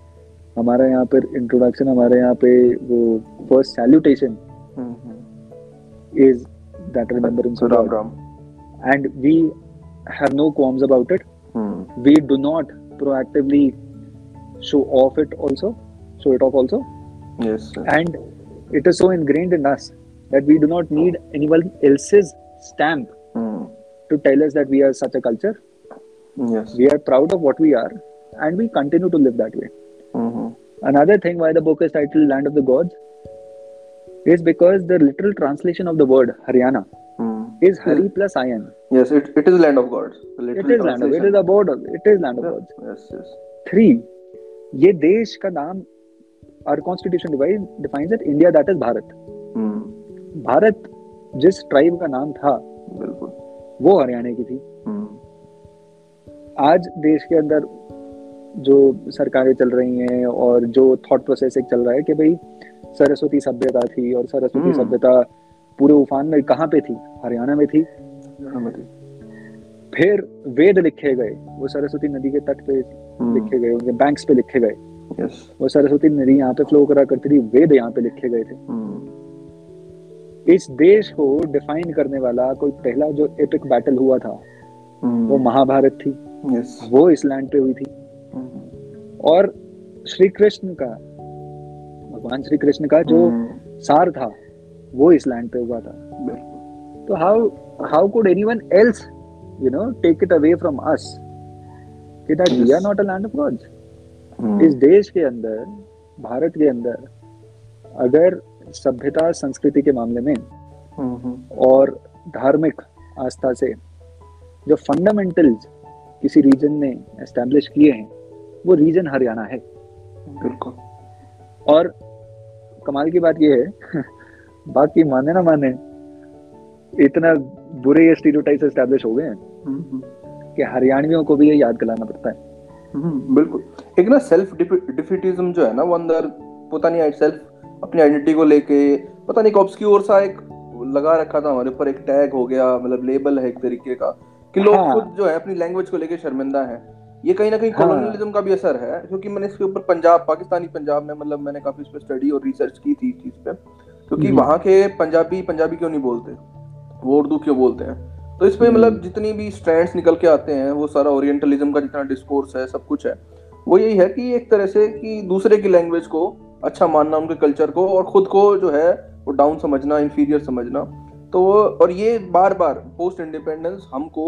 हमारे यहाँ पर इंट्रोडक्शन हमारे यहाँ पे वो first salutation is that remember in and we have no qualms about it we do not proactively show off it also show it off also and it is so ingrained in thus that we do not need anyone else's stamp to tell that we are such a culture we are proud of what we are and we continue to live that way hmm another thing why the book is titled land of the gods is because the literal translation of the word haryana hmm is hari yes. plus ayan yes it it is land of gods it is land of it is a border it is land of gods yes yes three ये देश का नाम our constitution divide, defines it India that is Bharat hmm Bharat जिस tribe का नाम था बिल्कुल वो हरियाणा की थी हम्म आज देश के अंदर जो सरकारें चल रही हैं और जो थॉट प्रोसेस एक चल रहा है कि भाई सरस्वती सभ्यता थी और सरस्वती हम्म। सभ्यता पूरे उफान में कहाँ पे थी? हरियाणा में थी। फिर वेद लिखे गए वो सरस्वती नदी के तट पे हम्म। लिखे गए उनके बैंक्स पे लिखे गए। वो सरस्वती नदी यहाँ पे फ्लो करा करती थी वेद यहाँ पे लिखे गए थे। हम्म। इस देश को डिफाइन करने वाला कोई पहला जो एपिक बैटल हुआ था वो महाभारत थी। वो इस लैंड पे हुई थी। और श्री कृष्ण का भगवान श्री कृष्ण का जो हम्म। सार था वो इस लैंड पे हुआ था। तो how how could anyone else you know take it away from us कि that we are not a land of gods इस देश के अंदर भारत के अंदर अगर सभ्यता संस्कृति के मामले में और धार्मिक आस्था से जो फंडामेंटल्स किसी रीजन ने एस्टेब्लिश किए हैं वो रीजन हरियाणा है। बिल्कुल। और कमाल की बात ये है बाकी माने ना माने इतना बुरे ये स्टीरियोटाइप्स एस्टेब्लिश हो गए हैं हम्म, कि हरियाणवियों को भी ये याद दिलाना पड़ता है। हम्म, बिल्कुल। एक ना सेल्फ डिफिटिज्म जो है ना वो अंदर पता नहीं सेल्फ अपनी आइडेंटिटी को लेके पता नहीं ऑब्सक्योर सा एक लगा रखा था हमारे ऊपर एक टैग हो गया मतलब लेबल है एक तरीके का कि लोग हाँ। खुद जो है अपनी लैंग्वेज को लेके शर्मिंदा हैं। ये कहीं ना कहीं हाँ। कॉलोनियलिज्म का भी असर है क्योंकि मैंने इसके ऊपर पंजाब पाकिस्तानी पंजाब में मतलब मैंने काफ़ी इस पे स्टडी और रिसर्च की थी इस चीज़ पे क्योंकि हम्म। वहाँ के पंजाबी पंजाबी क्यों नहीं बोलते वो उर्दू क्यों बोलते हैं तो इसमें हम्म। मतलब जितनी भी स्ट्रैंड्स निकल के आते हैं वो सारा ओरिएंटलिज्म का जितना डिस्कोर्स है सब कुछ है वो यही है कि एक तरह से कि दूसरे की लैंग्वेज को अच्छा मानना उनके कल्चर को और खुद को जो है वो डाउन समझना इंफीरियर समझना तो और ये बार बार पोस्ट इंडिपेंडेंस हमको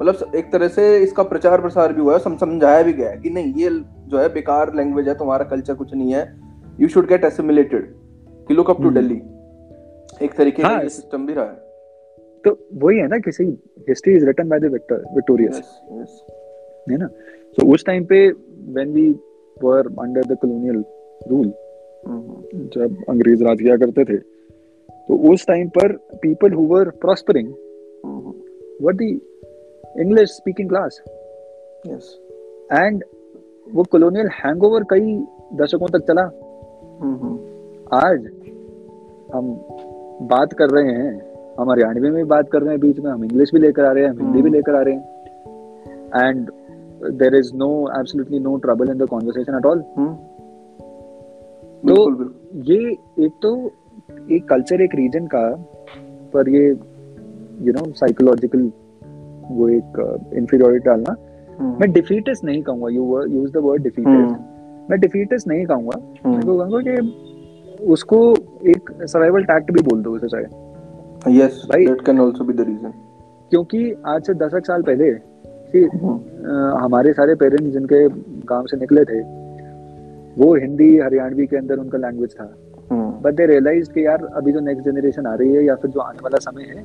मतलब एक तरह से इसका प्रचार प्रसार भी हुआ है सम, समझाया भी गया है कि नहीं ये जो है बेकार लैंग्वेज है तुम्हारा कल्चर कुछ नहीं है। यू शुड गेट एसिमिलेटेड कि लुक अप टू। दिल्ली एक तरीके का हाँ, सिस्टम भी रहा है। तो वही है ना किसी history is written by the victor victorious. है ना? तो उस टाइम पे when we were under the colonial rule जब अंग्रेज़ राज किया करते थे तो उस टाइम पर people who were prospering were the English speaking class yes. And वो कॉलोनियल हैंगओवर कई दशकों तक चला हम्म, आज हम बात कर रहे हैं हम हरियाणवी में भी बात कर रहे हैं बीच में हम इंग्लिश भी लेकर आ रहे हैं हम हिंदी भी हम्म। लेकर आ रहे हैं and there is no absolutely no trouble in the conversation at all. तो ये एक तो एक कल्चर एक रीजन का पर ये यू नो साइकोलॉजिकल वो एक इंफीरियोरिटी डालना। हम्म, मैं डिफीटिस्ट नहीं कहूँगा you use the word hmm, मैं डिफीटिस्ट नहीं कहूँगा। मैं हम्म, तो कहूँगा कि उसको एक सर्वाइवल टैक्ट भी बोल दो उसे चाहे yes भाई- that can also be the reason. क्योंकि आज से दस साल पहले कि हम्म, हमारे सारे पेरेंट्स जिनके गाँव से निकले थे वो हिंदी हरियाणवी के अंदर उनका लैंग्वेज था। बट दे रियलाइज़ कि यार अभी जो नेक्स्ट जनरेशन आ रही है या फिर जो आने वाला समय है।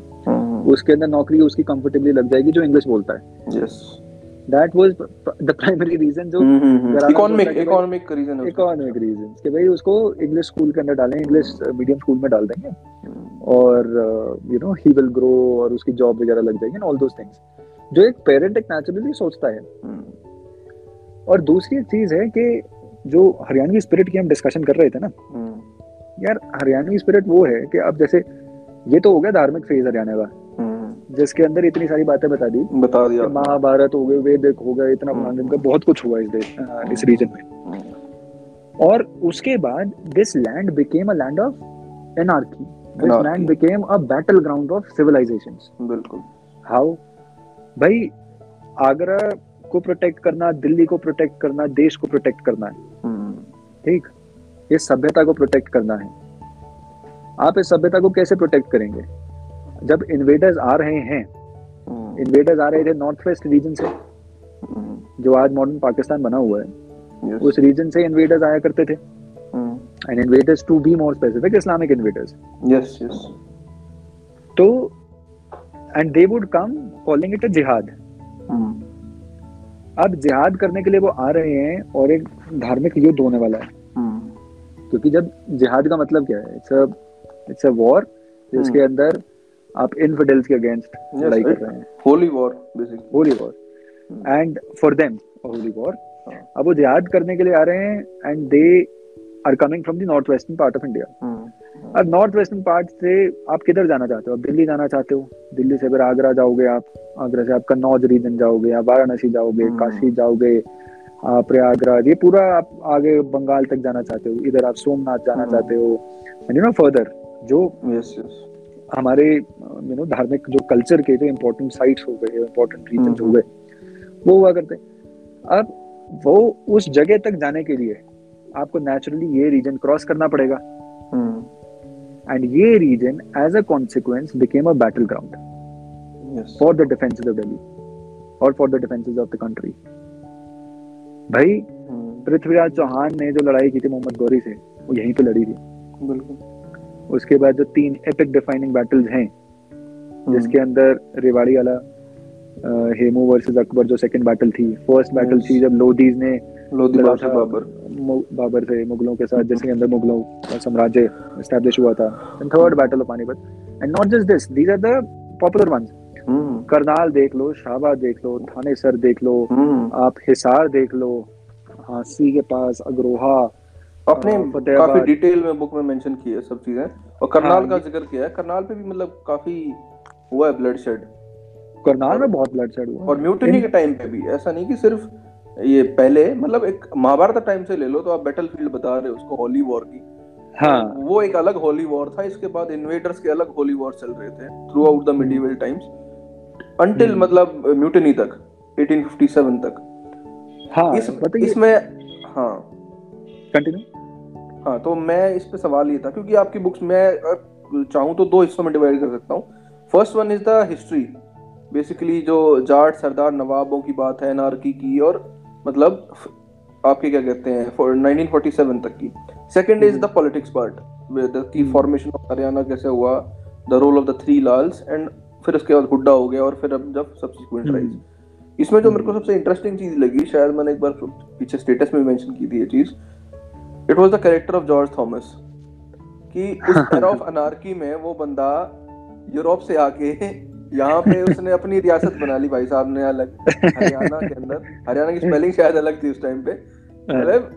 उसके अंदर नौकरी उसकी कंफर्टेबली लग जाएगी जो इंग्लिश बोलता है। Yes. That was the primary reason जो सोचा economic reason इकोनॉमिक रीजन कि भाई उसको इंग्लिश स्कूल के अंदर डालें इंग्लिश मीडियम स्कूल में डाल देंगे। हम्म, और you know he will grow और उसकी जॉब वगैरह लग जाएगी ऑल दोस थिंग्स जो एक पेरेंट एक नेचुरली सोचता है। हम्म, और दूसरी चीज़ है कि जो हरियाणवी स्पिरिट की हम डिस्कशन कर रहे थे ना हम्म, यार हरियाणवी स्पिरिट वो है कि अब जैसे ये तो हो गया धार्मिक फ़ेज़ हरियाणा का। जिसके अंदर इतनी सारी बातें बता दी बता दिया। महाभारत हो गए वेदिक हो गए इतना। पुराना का बहुत कुछ हुआ इस देश इस रीजन में। और उसके बाद this land became a land of anarchy this land became a battle ground of civilizations बिल्कुल। हाउ भाई आगरा को प्रोटेक्ट करना दिल्ली को प्रोटेक्ट करना देश को प्रोटेक्ट करना है। ठीक? ये सभ्यता को प्रोटेक्ट करना है। आप इस सभ्यता को कैसे प्रोटेक्ट करेंगे? जब इन्वेडर्स आ रहे हैं हम्म, इन्वेडर्स आ रहे थे नॉर्थ वेस्ट रीजन से हम्म, जो आज मॉडर्न पाकिस्तान बना हुआ है yes, उस रीजन से इन्वेडर्स आया करते थे। हम्म, and invaders to be more specific Islamic invaders yes, yes, तो and they would come calling it a jihad hmm, अब जिहाद करने के लिए वो आ रहे हैं और एक धार्मिक युद्ध होने वाला है। हम्म, क्योंकि जब जिहाद का मतलब क्या है? It's a it's a war जिसके अंदर आप इनफिडेल्स के अगेंस्ट लड़ाई कर रहे हैं। Holy war basically. Holy war and for them holy war हाँ। अब वो जिहाद करने के लिए आ रहे हैं and they are coming from the north western part of India अब नॉर्थ वेस्टर्न पार्ट से आप किधर जाना चाहते हो? आप दिल्ली जाना चाहते हो? दिल्ली से फिर आगरा जाओगे आप। आगरा से आप कन्नौज रीजन जाओगे आप वाराणसी जाओगे हम्म। काशी जाओगे आप प्रयागराज ये पूरा आप आगे बंगाल तक जाना चाहते हो। इधर आप सोमनाथ जाना हम्म। चाहते हो। एंड यू नो फर्दर जो यस यस हमारे यू नो धार्मिक जो कल्चर के जो इम्पोर्टेंट साइट्स हो गए इम्पोर्टेंट रीजन हो हम्म। गए वो हुआ करते हैं। अब वो उस जगह तक जाने के लिए आपको नेचुरली ये रीजन क्रॉस करना पड़ेगा। एंड ये reason as a consequence became a battle ground for the defences of Delhi और for the defences of the country भाई पृथ्वीराज चौहान ने जो लड़ाई की थी मोहम्मद गौरी से वो यहीं पे लड़ी थी। बिल्कुल। उसके बाद जो तीन एपिक डिफाइनिंग बैटल्स हैं हम्म। जिसके अंदर रेवाड़ी वाला हेमू वर्सेस अकबर जो सेकंड बैटल थी। फ़र्स्ट बैटल थी जब लोदीज ने लोधी बादशाह बाबर। बाबर से मुगलों के साथ जिसके अंदर मुगलों का साम्राज्य एस्टेब्लिश हुआ था। And third battle of Panipat and not just this these are the popular ones hmm. Karnal देख लो शाहबाद देख लो थानेसर देख लो हम्म। आप हिसार देख लो हांसी के पास अग्रोहा अपने काफ़ी डिटेल में बुक में मेंशन की है सब चीज़ें। और करनाल हाँ, का ज़िक्र किया है। करनाल पे भी मतलब काफ़ी हुआ है ब्लड शेड करनाल में बहुत ब्लड शेड हुआ और म्यूटिनी के टाइम पे भी। ऐसा नहीं कि सिर्फ़ ये पहले मतलब एक महाभारत टाइम से ले लो तो आप बैटल फ़ील्ड बता रहे हो उसको होली वॉर की। हाँ। वो एक अलग होली वॉर था। इसके बाद इन्वेडर्स के अलग होली वॉर चल रहे थे throughout the medieval times until. मतलब म्यूटिनी तक 1857 तक। हाँ इस इसमें हाँ। कंटिन्यू हाँ तो मैं इस पे सवाल ये था क्योंकि आपकी बुक्स मैं चाहूँ तो दो हिस्सों में डिवाइड कर सकता हूँ। First one is the history basically जो जाट सरदार नवाबों की बात है नारकी की और मतलब आपके क्या कहते हैं for 1947 तक की। Second is the politics part की हम्म। फॉर्मेशन ऑफ़ हरियाणा कैसे हुआ the role of the three Lals and फिर उसके बाद हुड्डा हो गया और फिर अब जब सब्सिक्वेंट हम्म। राइज इसमें जो मेरे को सबसे इंटरेस्टिंग चीज़ लगी शायद मैंने एक बार पीछे स्टेटस में मेंशन की थी ये चीज़ it was the character of George Thomas कि उस एरा ऑफ़ अनार्की में वो बंदा यूरोप से आके यहाँ पे उसने अपनी रियासत बना ली भाई साहब ने अलग हरियाणा के अंदर। हरियाणा की स्पेलिंग शायद अलग थी उस टाइम पे। मतलब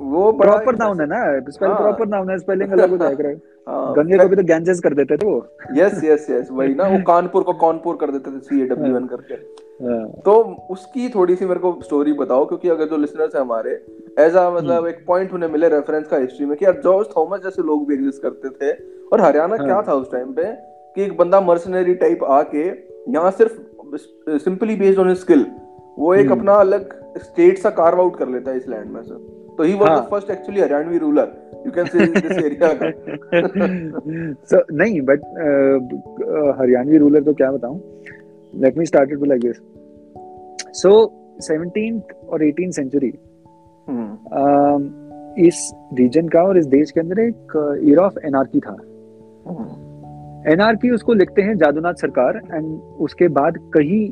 वो प्रॉपर नाउन है ना स्पेल हाँ। प्रॉपर नाउन है स्पेलिंग अलग हो जाएगा। हाँ, गंगे को भी तो गैंजेस कर देते थे वो। यस यस यस वही ना वो कानपुर को कानपुर कर देते थे सी ए डब्ल्यू एन करके। हाँ, तो उसकी थोड़ी सी मेरे को स्टोरी बताओ क्योंकि अगर जो लिसनर्स है हमारे एज अ मतलब एक पॉइंट उन्हें मिले रेफरेंस का हिस्ट्री में कि यार जॉर्ज थॉमस जैसे लोग भी एग्जिस्ट करते थे और हरियाणा हाँ। क्या था उस टाइम पे कि एक बंदा मर्सनरी टाइप आके यहाँ सिर्फ़ सिंपली बेस्ड ऑन स्किल वो एक हम्म। अपना अलग स्टेट सा कार्व आउट कर लेता है इस लैंड में से तो ही वाज द हाँ। First actually Haryanvi ruler you can say this area का so नहीं बट हरियाणवी रूलर तो क्या बताऊँ let me start like this so seventeen और एटीन सेंचुरी इस रीजन का और इस देश के अंदर एक ईयर ऑफ़ एनआरपी था। hmm. एनआरपी उसको लिखते हैं जादुनाथ सरकार एंड उसके बाद कई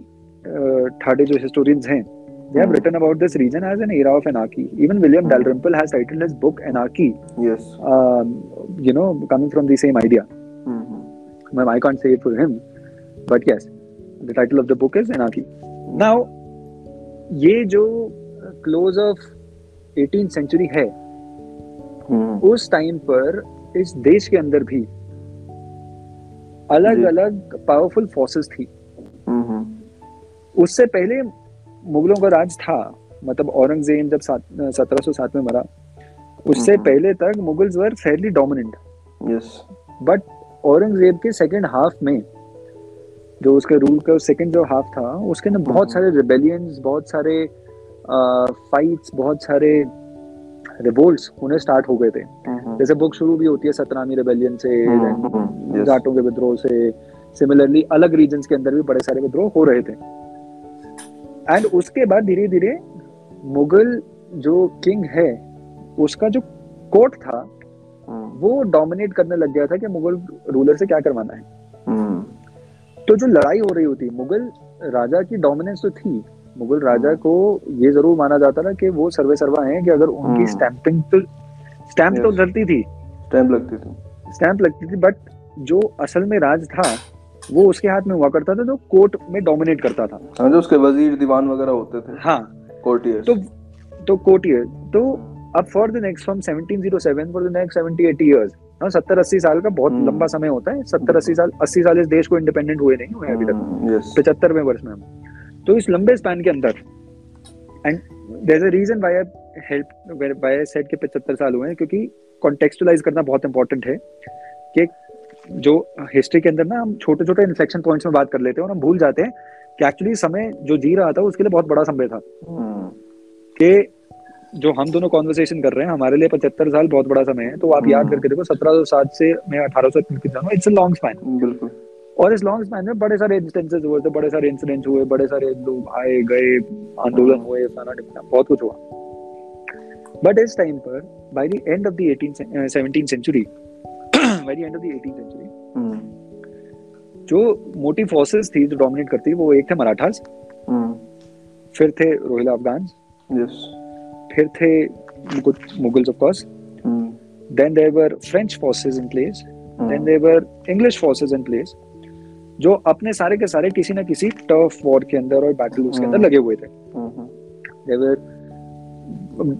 ठाडे जो हिस्टोरियंस हैं they have written about this region as an era of anarchy even William Dalrymple has titled his book anarchy yes you know coming from the same idea ma'am I can't say it for him but yes the title of the book is Anarchy. Now, ये जो close of 18th century है हम्म उस time पर इस देश के अंदर भी अलग। अलग पावरफुल फोर्सेस थी हम्म उससे पहले मुगलों का राज था मतलब औरंगज़ेब जब सत्रह सौ सात में मरा उससे हम्म। पहले तक Mughals were fairly dominant yes but Aurangzeb के सेकंड हाफ़ में जो उसके रूल का सेकंड जो हाफ़ था उसके अंदर बहुत हम्म। सारे रिबेलियंस बहुत सारे फाइट्स बहुत सारे रिवोल्ट्स होने स्टार्ट हो गए थे। हम्म। जैसे बुक शुरू भी होती है सतनामी रिबेलियन से then हम्म. जाटों के विद्रोह से सिमिलरली अलग रीजन के अंदर भी बड़े सारे विद्रोह हो रहे थे। एंड उसके बाद धीरे धीरे मुगल जो किंग है उसका जो कोर्ट था वो डोमिनेट करने लग गया था कि मुगल रूलर से क्या करवाना है। तो जो लड़ाई हो रही होती मुगल राजा की डोमिनेंस तो थी मुगल राजा हम्म। को ये ज़रूर माना जाता था कि वो सर्वे सर्वा हैं कि अगर उनकी। स्टैंपिंग तो स्टैंप तो. धरती थी। टाइम लगती थी। स्टैंप लगती थी बट जो असल में राज था वो उसके हाथ में हुआ करता था जो कोर्ट में डोमिनेट करता था। हाँ जो उसके वज़ीर दीवान वगैरह होते थे। हाँ। कोर्टियर्स तो तो कोटियर तो अब for the next from 1707 for the next 70 80 years हाँ सत्तर अस्सी साल का बहुत हम्म। लंबा समय होता है। सत्तर अस्सी साल अस्सी साल इस देश को इंडिपेंडेंट हुए नहीं हुए अभी तक. पचहत्तरवें वर्ष में हम। तो इस लंबे स्पैन के अंदर and there a reason why I help why I said कि 75 साल हुए हैं क्योंकि कॉन्टेक्चुअलाइज करना बहुत इंपॉर्टेंट है कि जो हिस्ट्री के अंदर ना हम छोटे छोटे इन्फ्लेक्शन पॉइंट्स में बात कर लेते हैं और हम भूल जाते हैं कि एक्चुअली समय जो जी रहा था उसके लिए बहुत बड़ा समय था। हम्म, कि जो हम दोनों कॉन्वर्सेशन कर रहे हैं हमारे लिए पचहत्तर साल बहुत बड़ा समय है तो आप याद हम्म। करके देखो सत्रह सौ सात से मैं अठारह सौ इट्स लॉन्ग स्पैन बिल्कुल। और इस लॉन्ग स्पैन में बड़े सारे इंस्टेंसेस हुए थे बड़े सारे इंसिडेंट्स हुए बड़े सारे लोग आए गए आंदोलन हुए फलाना ढिमकाना बहुत कुछ हुआ। बट इस टाइम पर by the end of the 18 seventeen century by the end of the 18th century जो मोटी फोर्सेस थी जो डोमिनेट करती वो एक थे मराठास हम्म, फिर थे रोहिला अफगान yes. फिर थे Mughals of course there were French forces in place, hmm, then there were English forces in place, जो अपने सारे के सारे किसी ना किसी टर्फ वॉर के अंदर और बैटल के अंदर हम्म। लगे हुए थे। There were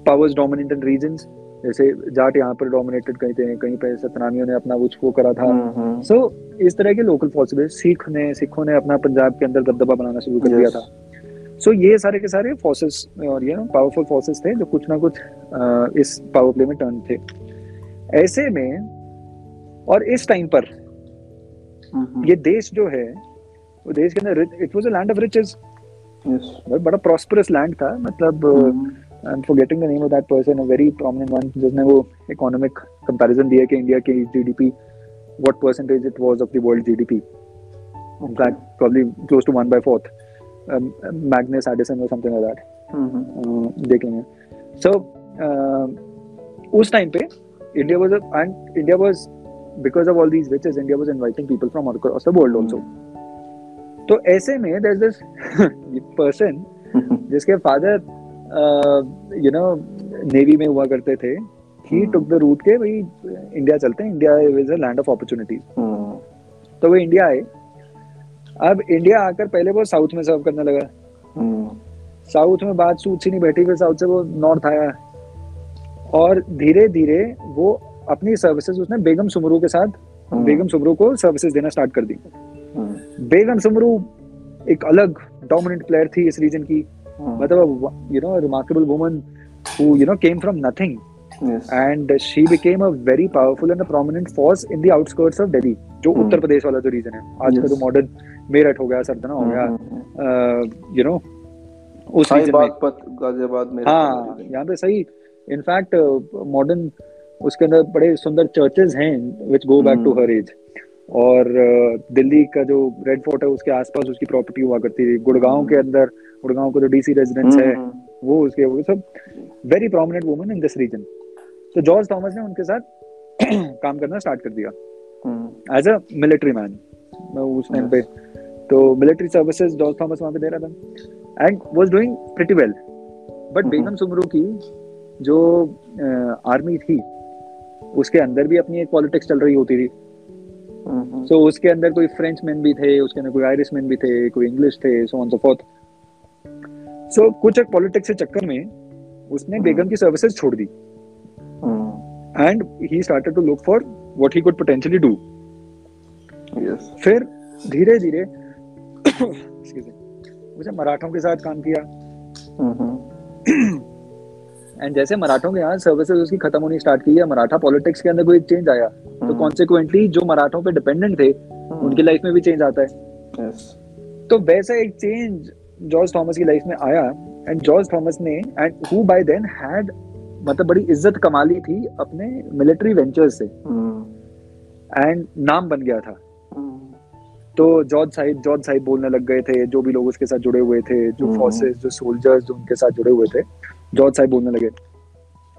powers dominant in जैसे जाट यहाँ पर डोमिनेटेड कहीं थे कहीं पे सतनामियों ने अपना कुछ वो करा था। हम्म, हम्म, सो इस तरह के लोकल फोर्सेस सिख ने सिखों ने अपना पंजाब के अंदर दबदबा बनाना शुरू कर दिया था। सो so, ये सारे के सारे फोर्सेस uh, और यू नो पावरफुल फोर्सेस थे जो कुछ ना कुछ आ, इस पावर प्ले में टर्न थे। ऐसे में और इस टाइम पर ये देश जो है वो देश के अंदर it was a land of riches बड़ा प्रॉस्परस लैंड था मतलब I am forgetting the name of that person a very prominent one जिसने वो इकोनॉमिक कंपैरिजन दिया कि इंडिया की GDP what percentage it was of the world GDP in fact probably close to 1/4 Magnus Addison और something like that देख लेंगे। So उस time पे India was and India was because of all these riches India was inviting people from all across the world also तो ऐसे में there is this person जिसके father you know navy में हुआ करते थे। ही टुक द रूट के भाई इंडिया चलते हैं। India is a land of opportunities तो वो इंडिया आए। अब इंडिया आकर पहले वो साउथ में सर्व करने लगा हम्म, साउथ में बात सूत सी नहीं बैठी फिर साउथ से वो नॉर्थ आया और धीरे धीरे वो अपनी सर्विसेज़ उसने बेगम सुमरू के साथ हम्म। बेगम सुमरू को सर्विसेज़ देना स्टार्ट कर दी। हम्म, बेगम सुमरू एक अलग डोमिनेंट प्लेयर थी इस रीजन की। हम्म, मतलब you know remarkable woman who you know came from nothing yes. and she became a very powerful and a prominent force in the outskirts of Delhi जो Hmm. Uttar Pradesh वाला जो reason है। आज का जो मॉडर्न मेरठ हो गया सरदना हो गया हम्म, यू नो उस रीजन में। गाजियाबाद में हाँ यहाँ पे सही। इनफैक्ट मॉडर्न उसके अंदर बड़े सुंदर चर्चेज हैं which go back to. Her age और दिल्ली का जो रेड फोर्ट है उसके आसपास उसकी प्रॉपर्टी हुआ करती थी। गुड़गांव. के अंदर गुड़गांव का जो डीसी रेजिडेंस है हम्म, वो उसके वो सब very prominent woman in this region तो जॉर्ज थॉमस ने उनके साथ काम करना स्टार्ट कर दिया। Hmm, as a military man उस टाइम पे तो मिलिट्री सर्विसेज़ जॉर्ज थॉमस वहाँ पे दे रहा था। And was doing pretty well but. Begum Samru की जो आर्मी थी उसके अंदर भी अपनी एक पॉलिटिक्स चल रही होती थी। हम्म, सो उसके अंदर कोई फ्रेंच मैन भी थे उसके अंदर कोई आयरिश मैन भी थे कोई इंग्लिश थे सो ऑन सो फोर्थ सो कुछ एक पॉलिटिक्स के चक्कर में उसने Hmm. बेगम की सर्विसेज़ छोड़ दी। हम्म, and he started to look for what he could potentially do yes. फिर धीरे धीरे उसने मराठों के साथ काम किया। हम्म, एंड जैसे मराठों के यहाँ सर्विसेज़ उसकी खत्म होनी स्टार्ट की है मराठा पॉलिटिक्स के अंदर कोई चेंज आया तो हम्म, कॉन्सिक्वेंटली जो मराठों पे डिपेंडेंट थे हम्म, उनकी लाइफ में भी चेंज आता है। तो वैसा एक चेंज जॉर्ज थॉमस की लाइफ में आया एंड जॉर्ज थॉमस ने and who by then had मतलब बड़ी इज़्ज़त कमा ली थी अपने मिलिट्री वेंचर्स से। हम्म, एंड नाम बन गया था। हम्म, तो जॉर्ज साहिब जॉर्ज साहिब बोलने लग गए थे जो भी लोग उसके साथ जुड़े हुए थे जो हम्म। फोर्सेस जो सोल्जर्स जो उनके साथ जुड़े हुए थे जॉर्ज साहिब बोलने लगे।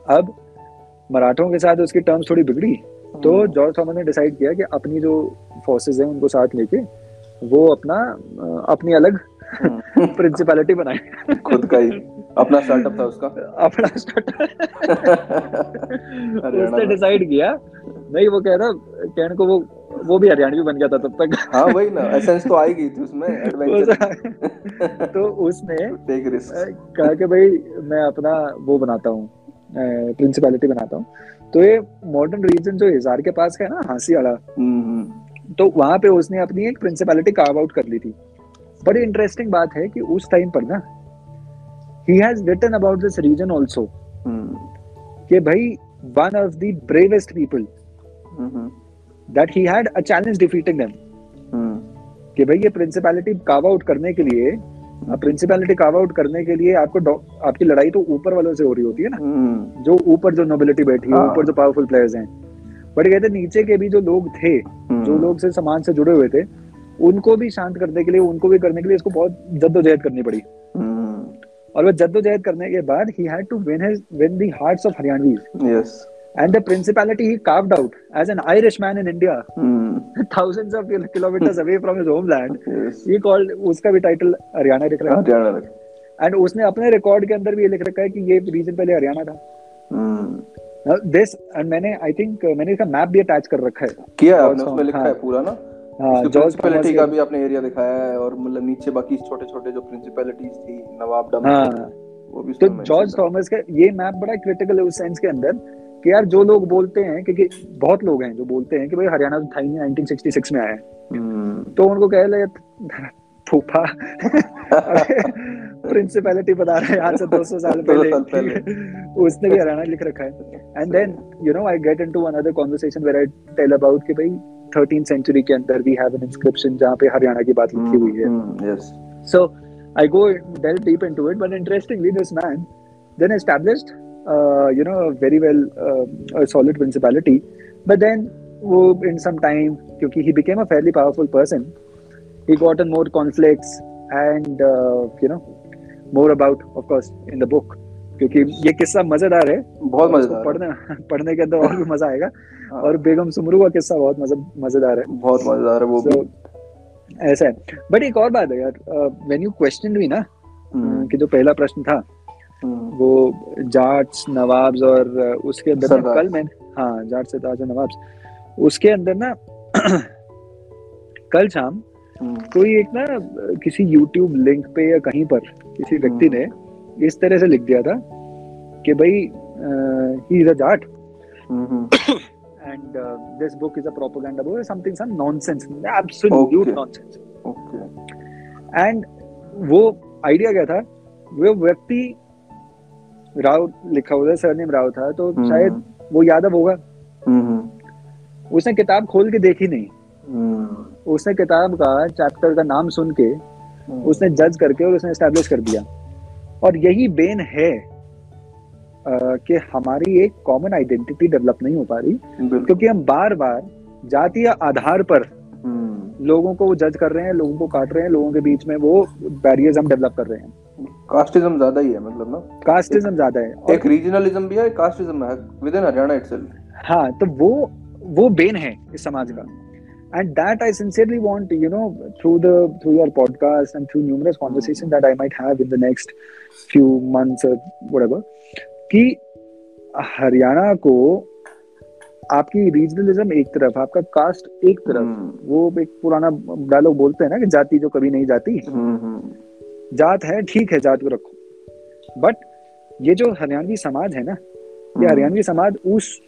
अब मराठों के साथ उसकी टर्म्स थोड़ी बिगड़ी तो हम्म, जॉर्ज थॉमस ने डिसाइड किया कि अपनी जो फोर्सेस हैं उनको साथ लेके वो अपना अपनी अलग हम्म, प्रिंसिपैलिटी बनाए। खुद का ही। अपना स्टार्टअप था उसका। अपना स्टार्ट हरियाणा उसने डिसाइड किया। नहीं वो कह रहा कहने को वो वो भी हरियाणवी बन गया था तब तक। हाँ वही ना एसेंस तो आई गई थी उसमें एडवेंचर तो उसने टेक रिस्क कहा कि भाई मैं अपना वो बनाता हूँ प्रिंसिपैलिटी बनाता हूँ। तो ये मॉडर्न रीजन जो इजार के पास है ना हांसी वाला तो वहाँ पे उसने अपनी एक प्रिंसिपैलिटी कार्व आउट कर ली थी। बड़ी इंटरेस्टिंग बात है कि उस टाइम पर ना he has written about this region also कि भाई one of the bravest people that he had a challenge defeating them कि भाई ये प्रिंसिपैलिटी कार्व आउट करने के लिए प्रिंसिपैलिटी कार्व आउट करने के लिए आपको आपकी लड़ाई तो ऊपर वालों से हो रही होती है ना हम्म। जो ऊपर जो नोबिलिटी बैठी है हाँ। ऊपर जो पावरफुल प्लेयर्स हैं बट कहते नीचे के भी जो लोग थे हम्म। जो लोग से समाज से जुड़े हुए थे उनको भी शांत करने के लिए उनको भी करने के लिए इसको बहुत जद्दोजहद करनी पड़ी हम्म। और वो जद्दोजहद करने के बाद he had to win his win the hearts of Haryanvis yes and the principality he carved out as an Irishman in India, mm. thousands of kilometers away from his homeland. Yes. He called उसका भी title Haryana लिख रखा Haryana and उसने अपने record के अंदर भी ये लिख रखा है कि ये रीजन पहले हरियाणा था दिस hmm. एंड मैंने आई थिंक मैंने इसका मैप भी अटैच कर रखा है किया है आपने उसमें लिखा हाँ, है पूरा ना हाँ प्रिंसिपैलिटी का भी आपने एरिया दिखाया है और मतलब नीचे बाकी छोटे छोटे जो प्रिंसिपैलिटीज थी नवाबडम हाँ वो भी तो जॉर्ज थॉमस का ये मैप बड़ा क्रिटिकल है उस सेंस के अंदर कि यार जो लोग बोलते हैं क्योंकि बहुत लोग हैं जो बोलते हैं कि भाई हरियाणा तो था ही नहीं 1966 में आया है। हम्म। तो उनको कह ले फूफा प्रिंसिपैलिटी बता रहा है आज से 200 साल पहले, उसने भी हरियाणा लिख रखा है। And then you know I get into another conversation where I tell about कि भाई 13th सेंचुरी के अंदर वी हैव एन इंस्क्रिप्शन जहाँ पे हरियाणा की बात लिखी हुई है। Yes so I go deal deep into it but interestingly this man then established uh, you know very well uh, a solid principality but then in some time क्योंकि he became a fairly powerful person he got in more conflicts and uh, you know more about of course in the book क्योंकि ये किस्सा मज़ेदार है बहुत मज़ेदार पढ़ने पढ़ने के अंदर और भी मज़ा आएगा हाँ। और बेगम सुमरू का किस्सा बहुत मज़ेदार है बहुत मज़ेदार है वो so, ऐसा है बट एक और बात है यार व्हेन यू क्वेश्चन भी ना हम्म। कि जो पहला प्रश्न था हम्म। वो जाट्स नवाब्स और उसके अंदर कल मैं हाँ जाट से ताज नवाब्स उसके अंदर ना कल शाम हम्म। कोई एक ना किसी यूट्यूब लिंक पे या कहीं पर किसी व्यक्ति ने हम्म। इस तरह से लिख दिया था कि भाई he is a Jat and this book is a propaganda book something some nonsense absolute okay. nonsense okay. and वो आइडिया क्या था वो व्यक्ति राव लिखा हुआ सरनेम राव था तो हम्म। शायद वो यादव होगा। हम्म। उसने किताब खोल के देखी नहीं। हम्म। उसने किताब का चैप्टर का नाम सुन के उसने जज करके और उसने एस्टेब्लिश कर दिया। और यही बेन है कि हमारी एक कॉमन आइडेंटिटी डेवलप नहीं हो पा रही क्योंकि हम बार बार जातीय आधार पर लोगों को जज कर रहे हैं लोगों को काट रहे हैं लोगों के बीच में वो बैरियर्स हम डेवलप कर रहे हैं। कास्टिज्म ज़्यादा ही है मतलब ना कास्टिज्म ज़्यादा है एक रीजनलिज्म भी है कास्टिज्म है विद इन हरियाणा इटसेल्फ हाँ तो वो वो बेन है इस समाज का and that i sincerely want you know through the through your podcast and through numerous conversations that i might have in the next few months or whatever कि हरियाणा को आपकी रीजनलिज्म एक तरफ़ आपका कास्ट एक तरफ़ hmm. वो एक पुराना डायलॉग बोलते हैं ना कि जाति जो कभी नहीं जाती hmm. जात है ठीक है जात को रखो। बट ये जो हरियाणवी समाज है ना ये हम्म। हरियाणवी समाज उस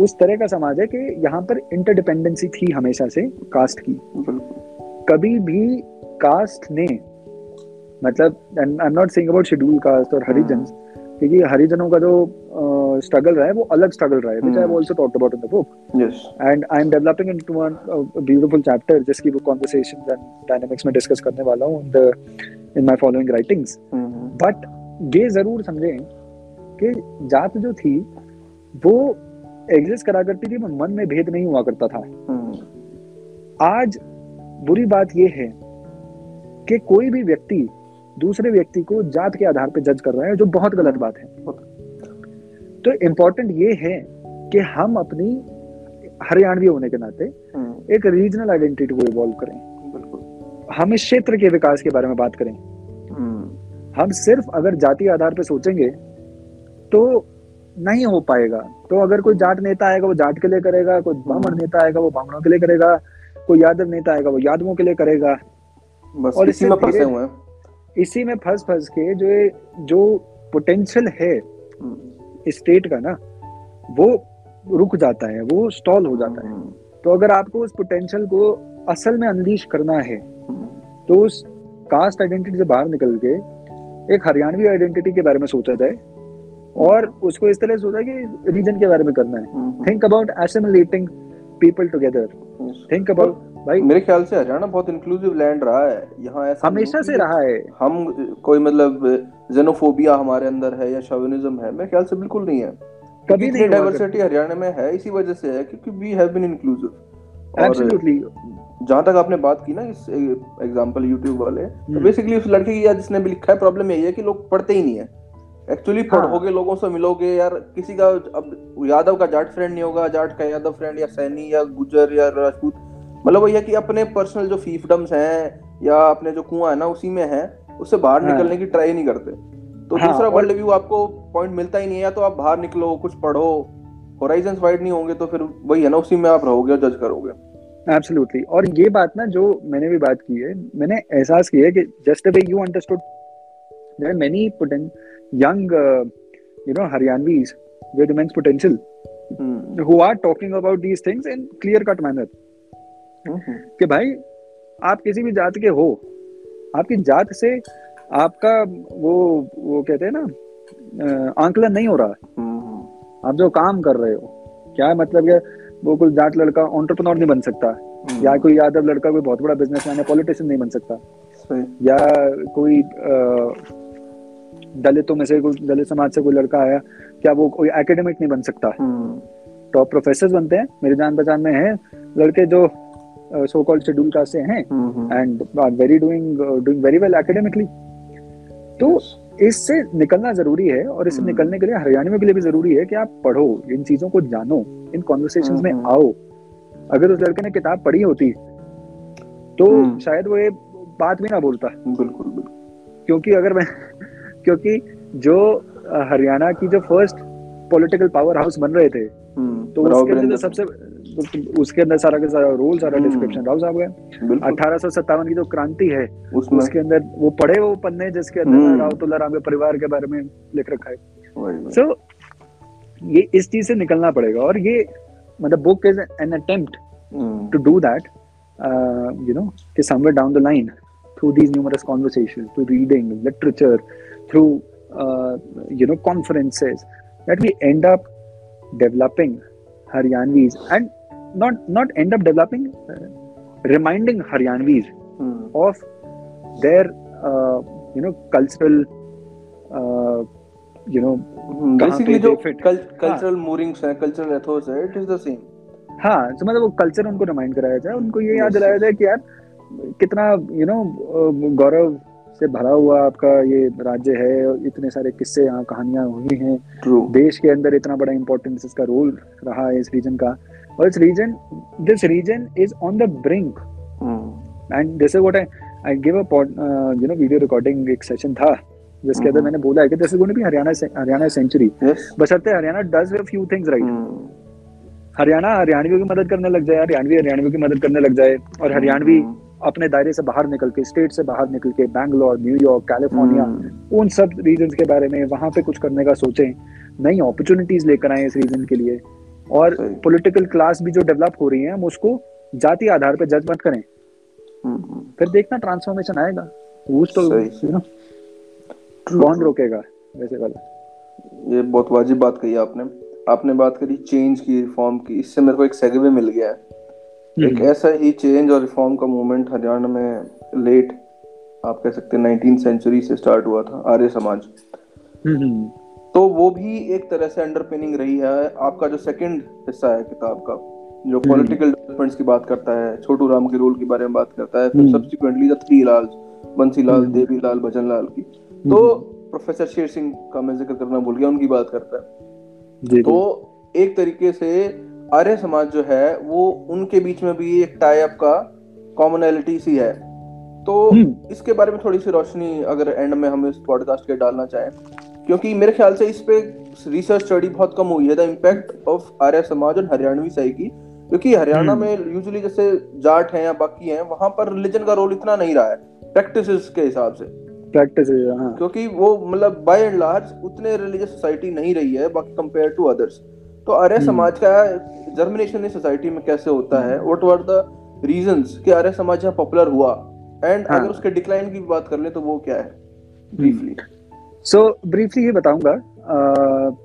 उस तरह का समाज है कि यहाँ पर इंटरडिपेंडेंसी थी हमेशा से कास्ट की। कभी भी कास्ट ने मतलब I am not saying about scheduled caste और हरिजन क्योंकि हरिजनों का जो स्ट्रगल रहा है वो अलग स्ट्रगल रहा है which I have also talked about in the book yes and I am developing into one beautiful chapter जिसकी वो कन्वर्सेशंस एंड डायनामिक्स में डिस्कस करने वाला हूँ। The in my following writings but ये ज़रूर समझें कि जात जो थी वो एग्जिस्ट करा करती थी मन में भेद नहीं हुआ करता था। Hmm. आज बुरी बात यह है कि कोई भी व्यक्ति दूसरे व्यक्ति को जात के आधार पर जज कर रहा है जो बहुत गलत बात है। तो इम्पोर्टेंट ये है कि हम अपनी हरियाणवी होने के नाते hmm. एक रीजनल आइडेंटिटी को इवॉल्व करें। हम इस क्षेत्र के विकास के बारे में बात करें। हम्म। हम सिर्फ़ अगर जाति आधार पर सोचेंगे तो नहीं हो पाएगा। तो अगर कोई जाट नेता आएगा वो जाट के लिए करेगा कोई ब्राह्मण नेता आएगा वो ब्राह्मणों के लिए करेगा कोई यादव नेता आएगा वो यादवों के लिए करेगा। बस और इसी में फंसे हुए इसी में फंस फंस के जो जो पोटेंशियल है हम्म, स्टेट का ना वो रुक जाता है वो स्टॉल हो जाता है। हम्म, तो अगर आपको उस पोटेंशियल को असल में अनलीश करना है। तो उस कास्ट आइडेंटिटी से बाहर निकल के एक हरियाणवी आइडेंटिटी के बारे में सोचा जाए और उसको इस तरह सोचा कि रीजन के बारे में करना है। Think about assimilating people together think about भाई मेरे ख्याल से हरियाणा बहुत इंक्लूसिव लैंड रहा है। यहाँ ऐसा हमेशा से रहा है। हम कोई मतलब जेनोफोबिया हमारे अंदर है या शोविनिज्म है मेरे ख्याल से बिल्कुल नहीं है। कभी नहीं डाइवर्सिटी हरियाणा में है इसी वजह से है क्योंकि वी हैव बीन इंक्लूसिव और एब्सोल्युटली जहाँ तक आपने बात की ना इस एग्जांपल यूट्यूब वाले तो हम्म। बेसिकली उस लड़के की जिसने भी लिखा है प्रॉब्लम यही है कि लोग पढ़ते ही नहीं है एक्चुअली हाँ। पढ़ोगे लोगों से मिलोगे यार किसी का अब यादव का जाट फ्रेंड नहीं होगा जाट का यादव फ्रेंड या सैनी या गुजर या राजपूत मतलब वही है कि अपने पर्सनल जो फीफडम्स हैं या अपने जो कुआँ है ना उसी में है उससे बाहर हाँ। निकलने की ट्राई नहीं करते तो हाँ, दूसरा वर्ल्ड व्यू आपको पॉइंट मिलता ही नहीं है या तो आप बाहर निकलो कुछ पढ़ो होराइजन्स वाइड नहीं होंगे तो फिर वही है ना उसी में आप रहोगे और जज करोगे। एब्सोल्युटली और ये बात ना जो मैंने भी बात की है मैंने एहसास किया है कि just way you understood there are many young you know haryanvis with immense potential hmm, who are talking about these things in clear cut hmm, कि भाई आप किसी भी जात के हो आपकी जात से आपका वो वो कहते हैं ना आंकलन नहीं हो रहा। हम्म, आप जो काम कर रहे हो क्या है मतलब है वो कोई जाट लड़का ऑन्टरप्रनोर नहीं बन सकता? हम्म, या कोई यादव लड़का कोई बहुत बड़ा बिजनेसमैन है पॉलिटिशियन नहीं बन सकता? या कोई दलितों में से कोई दलित समाज से कोई लड़का आया क्या वो कोई एकेडमिक नहीं बन सकता? हम्म, टॉप प्रोफेसर बनते हैं मेरी जान पहचान में हैं लड़के जो सो कॉल्ड शेड्यूल कास्ट से हैं hmm, hmm, and are very doing doing very well academically तो इससे निकलना ज़रूरी है और इससे हम्म। निकलने के लिए हरियाणवियों के लिए भी ज़रूरी है कि आप पढ़ो इन चीज़ों को जानो इन कॉन्वर्सेशन में हम्म। आओ अगर उस लड़के ने किताब पढ़ी होती तो हम्म। शायद वो ये बात भी ना बोलता बिल्कुल क्योंकि अगर मैं क्योंकि जो हरियाणा की जो फ़र्स्ट पॉलिटिकल पावर हाउस बन रहे थे तो उसके वीरेंद्र सबसे तो उसके अंदर सारा का सारा रोल सारा डिस्क्रिप्शन राव साहब का अठारह सौ सत्तावन की जो क्रांति है उसके अंदर वो पढ़े वो पन्ने जिसके अंदर राव तुला राम के परिवार के बारे में लिख रखा है। सो so, ये इस चीज़ से निकलना पड़ेगा और ये मतलब book is an attempt to do that you know कि somewhere down the line through these numerous conversation through reading literature through you know conferences that we end up developing Haryanvis and not not end up developing, uh, reminding Haryanvis hmm, of their uh, you know cultural. Uh, you know basically पे जो. Cultural movings हैं cultural ethos है it is the same हाँ तो मतलब वो culture उनको remind कराया जाए उनको ये याद दिलाया. जाए कि यार कितना यू नो गौरव से भरा हुआ आपका ये राज्य है इतने सारे किस्से यहाँ कहानियाँ हुई हैं देश के अंदर इतना बड़ा इंपॉर्टेंस इसका रोल रहा है इस रीजन का और इस region this region is on the brink and this is what I I give a you know video recording एक सेशन था जिसके अंदर हम्म। मैंने बोला है कि this is going to be Haryana Haryana century yes बशर्ते Haryana does a few things right Haryana हरियाणवियों की मदद करने लग जाए हरियाणवी हरियाणवियों की मदद करने लग जाए और हरियाणवी अपने दायरे से बाहर निकल के स्टेट से बाहर निकल के बैंगलोर न्यूयॉर्क कैलिफ़ोर्निया उन सब रीजन के बारे में वहाँ पे कुछ करने का सोचें नई अपॉर्चुनिटीज़ लेकर आए इस रीजन के लिए। और। पॉलिटिकल क्लास भी जो डेवलप हो रही है हम उसको जाति आधार पर जज मत करें। हम्म, फिर देखना ट्रांसफॉर्मेशन आएगा। वोट तो कौन रोकेगा? वैसे वाला। ये बहुत वाजिब बात कही आपने। आपने बात करी चेंज की रिफॉर्म की। इससे मेरे को एक सेगवे मिल गया है। हम्म। एक ऐसा ही चेंज और रिफॉर्म का मूवमेंट हरियाणा में लेट आप कह सकते हैं नाइनटीन सेंचुरी से स्टार्ट हुआ था आर्य समाज। हम्म, हम्म, तो वो भी एक तरह से अंडरपिनिंग रही है आपका जो सेकंड हिस्सा है किताब का जो हम्म। पॉलिटिकल डेवलपमेंट्स की बात करता है छोटू राम के रोल के बारे में बात करता है फिर हम्म। Subsequently the three Lal Bansilal hmm. Devilal Bhajanlal की तो प्रोफेसर शेर सिंह का मैं ज़िक्र करना भूल गया उनकी बात करता है तो एक तरीके से आर्य समाज जो है वो उनके बीच में भी एक टाइप का कॉमनैलिटी सी है तो हम्म। इसके बारे में थोड़ी सी रोशनी अगर एंड में हम इस पॉडकास्ट के डालना चाहें क्योंकि मेरे ख्याल से इस पे रिसर्च स्टडी बहुत कम हुई है. द इम्पैक्ट ऑफ़ आर्य समाज और हरियाणवी साइकी क्योंकि हरियाणा हम्म। में यूजुअली जैसे जाट हैं या बाकी हैं वहाँ पर रिलीजन का रोल इतना नहीं रहा है. प्रैक्टिसेस के हिसाब से. प्रैक्टिस हाँ. क्योंकि वो मतलब बाय एंड लार्ज उतने रिलीजियस सोसाइटी नहीं रही है बाकी कंपेयर टू अदर्स तो आर्य हम्म। समाज का जर्मिनेशन सोसाइटी में कैसे होता है? व्हाट वर द रीजंस कि आर्य समाज यहाँ पॉपुलर हुआ? एंड हाँ। अगर उसके डिक्लाइन की बात कर ले तो वो क्या है? ब्रीफली सो ब्रीफली ये बताऊँगा।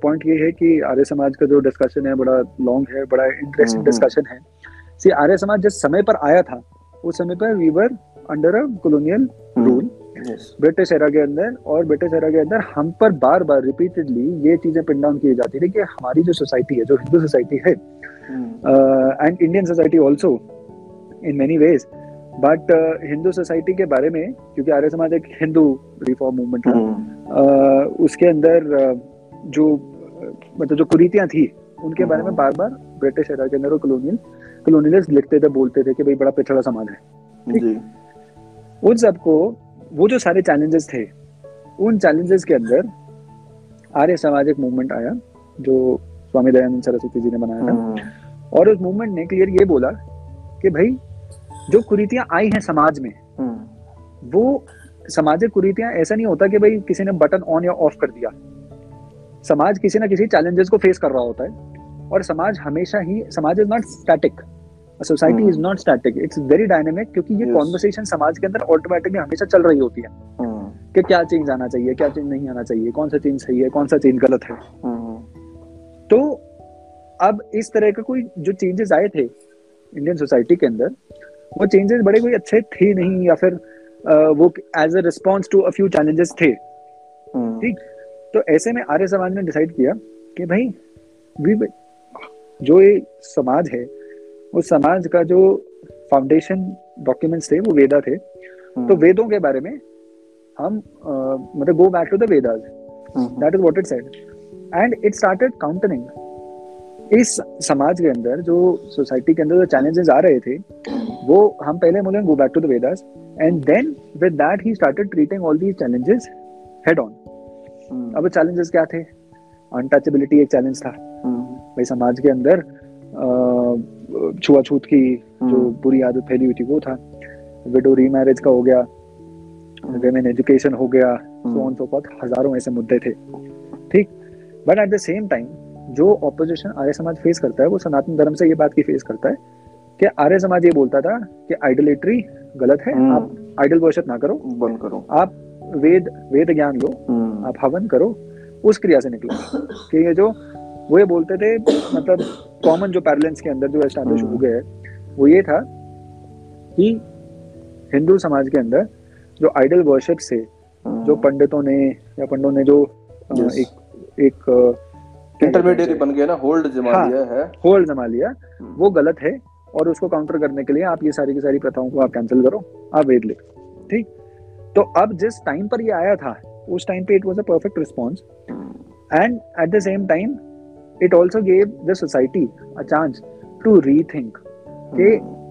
पॉइंट ये है कि आर्य समाज का जो डिस्कशन है बड़ा लॉन्ग है बड़ा इंटरेस्टिंग हम्म, डिस्कशन है। सी आर्य समाज जिस समय पर आया था उस समय पर we were under a colonial rule British era के अंदर और ब्रिटिश एरा के अंदर हम पर बार बार रिपीटेडली ये चीज़ें पिन डाउन की जाती थी कि हमारी जो सोसाइटी है जो हिंदू सोसाइटी है हम्म, and Indian society also in many ways but Hindu society के बारे में क्योंकि आर्य समाज एक हिंदू रिफॉर्म मूवमेंट था हम्म, uh, उसके अंदर uh, जो uh, मतलब जो कुरीतियाँ थी उनके बारे में। बार बार ब्रिटिश एरा के अंदर कॉलोनियल कॉलोनियलिस्ट लिखते थे बोलते थे कि भाई बड़ा पिछड़ा समाज है। जी। उन सबको वो जो सारे चैलेंजेस थे उन चैलेंजेस के अंदर आर्य समाज एक मूवमेंट आया जो स्वामी दयानंद सरस्वती जी ने बनाया था। हम्म, और उस मूवमेंट ने क्लियर ये बोला कि भाई जो कुरीतियाँ आई हैं समाज में हम्म, वो सामाजिक कुरीतियाँ ऐसा नहीं होता कि भाई किसी ने बटन ऑन या ऑफ़ कर दिया। समाज किसी ना किसी चैलेंजेस को फेस कर रहा होता है और समाज हमेशा ही समाज is not static society is. Not static it's very dynamic क्योंकि ये Yes. कॉन्वर्सेशन समाज के अंदर ऑटोमेटिकली हमेशा चल रही होती है। हम्म, कि क्या चेंज आना चाहिए क्या चेंज नहीं आना चाहिए कौन सा चेंज सही है कौन सा चेंज गलत है। हम्म, तो अब इस तरह का कोई जो चेंजेस आए थे इंडियन सोसाइटी के अंदर वो चेंजेस बड़े कोई अच्छे थे नहीं या फिर वो as a response to a few challenges थे। हम्म, ठीक? तो ऐसे में आर्य समाज ने डिसाइड किया कि भाई वी जो ये समाज है उस समाज का जो फाउंडेशन डॉक्यूमेंट्स थे वो वेदा थे। हम्म, तो वेदों के बारे में हम मतलब go back to the Vedas hmm, that is what it said and it started countering इस समाज के अंदर जो सोसाइटी के अंदर जो चैलेंजेस आ रहे थे वो हम पहले बोले go back to the Vedas and then with that he started treating all these challenges head on अब चैलेंजेस क्या थे? अनटचेबिलिटी एक चैलेंज था। हम्म, भाई समाज के अंदर छुआछूत की जो हम्म, बुरी आदत फैली हुई थी वो था। विडो रीमैरिज का हो गया। वेमेन एजुकेशन हो गया। सो ऑन सो हज़ारों ऐसे मुद्दे थे। ठीक? But at the same time जो ऑपोजिशन आर्य समाज फेस करता है वो सनातन धर्म से ये बात की फेस करता है कि आर्य समाज ये बोलता था कि आइडोलेट्री गलत है हम्म। आप आइडल वर्शिप ना करो बंद करो आप वेद वेद ज्ञान लो हम्म, आप हवन करो उस क्रिया से निकलो कि ये जो वो ये बोलते थे मतलब कॉमन जो पैरेलेंस के अंदर जो एस्टैब्लिश हम्म। हो गए वो ये था कि हिंदू समाज के अंदर जो आइडल वर्शिप से जो पंडितों ने या पंडों ने जो Yes. एक एक इंटरमीडिएट बन गया ना होल्ड जमा हाँ। लिया है। होल्ड जमा लिया। हम्म। वो गलत है और उसको काउंटर करने के लिए आप ये सारी की सारी प्रथाओं को आप कैंसिल करो आप वेद लिखो ठीक? तो अब जिस टाइम पर ये आया था उस टाइम पे it was a perfect response and at the same time it also gave the society a chance to rethink कि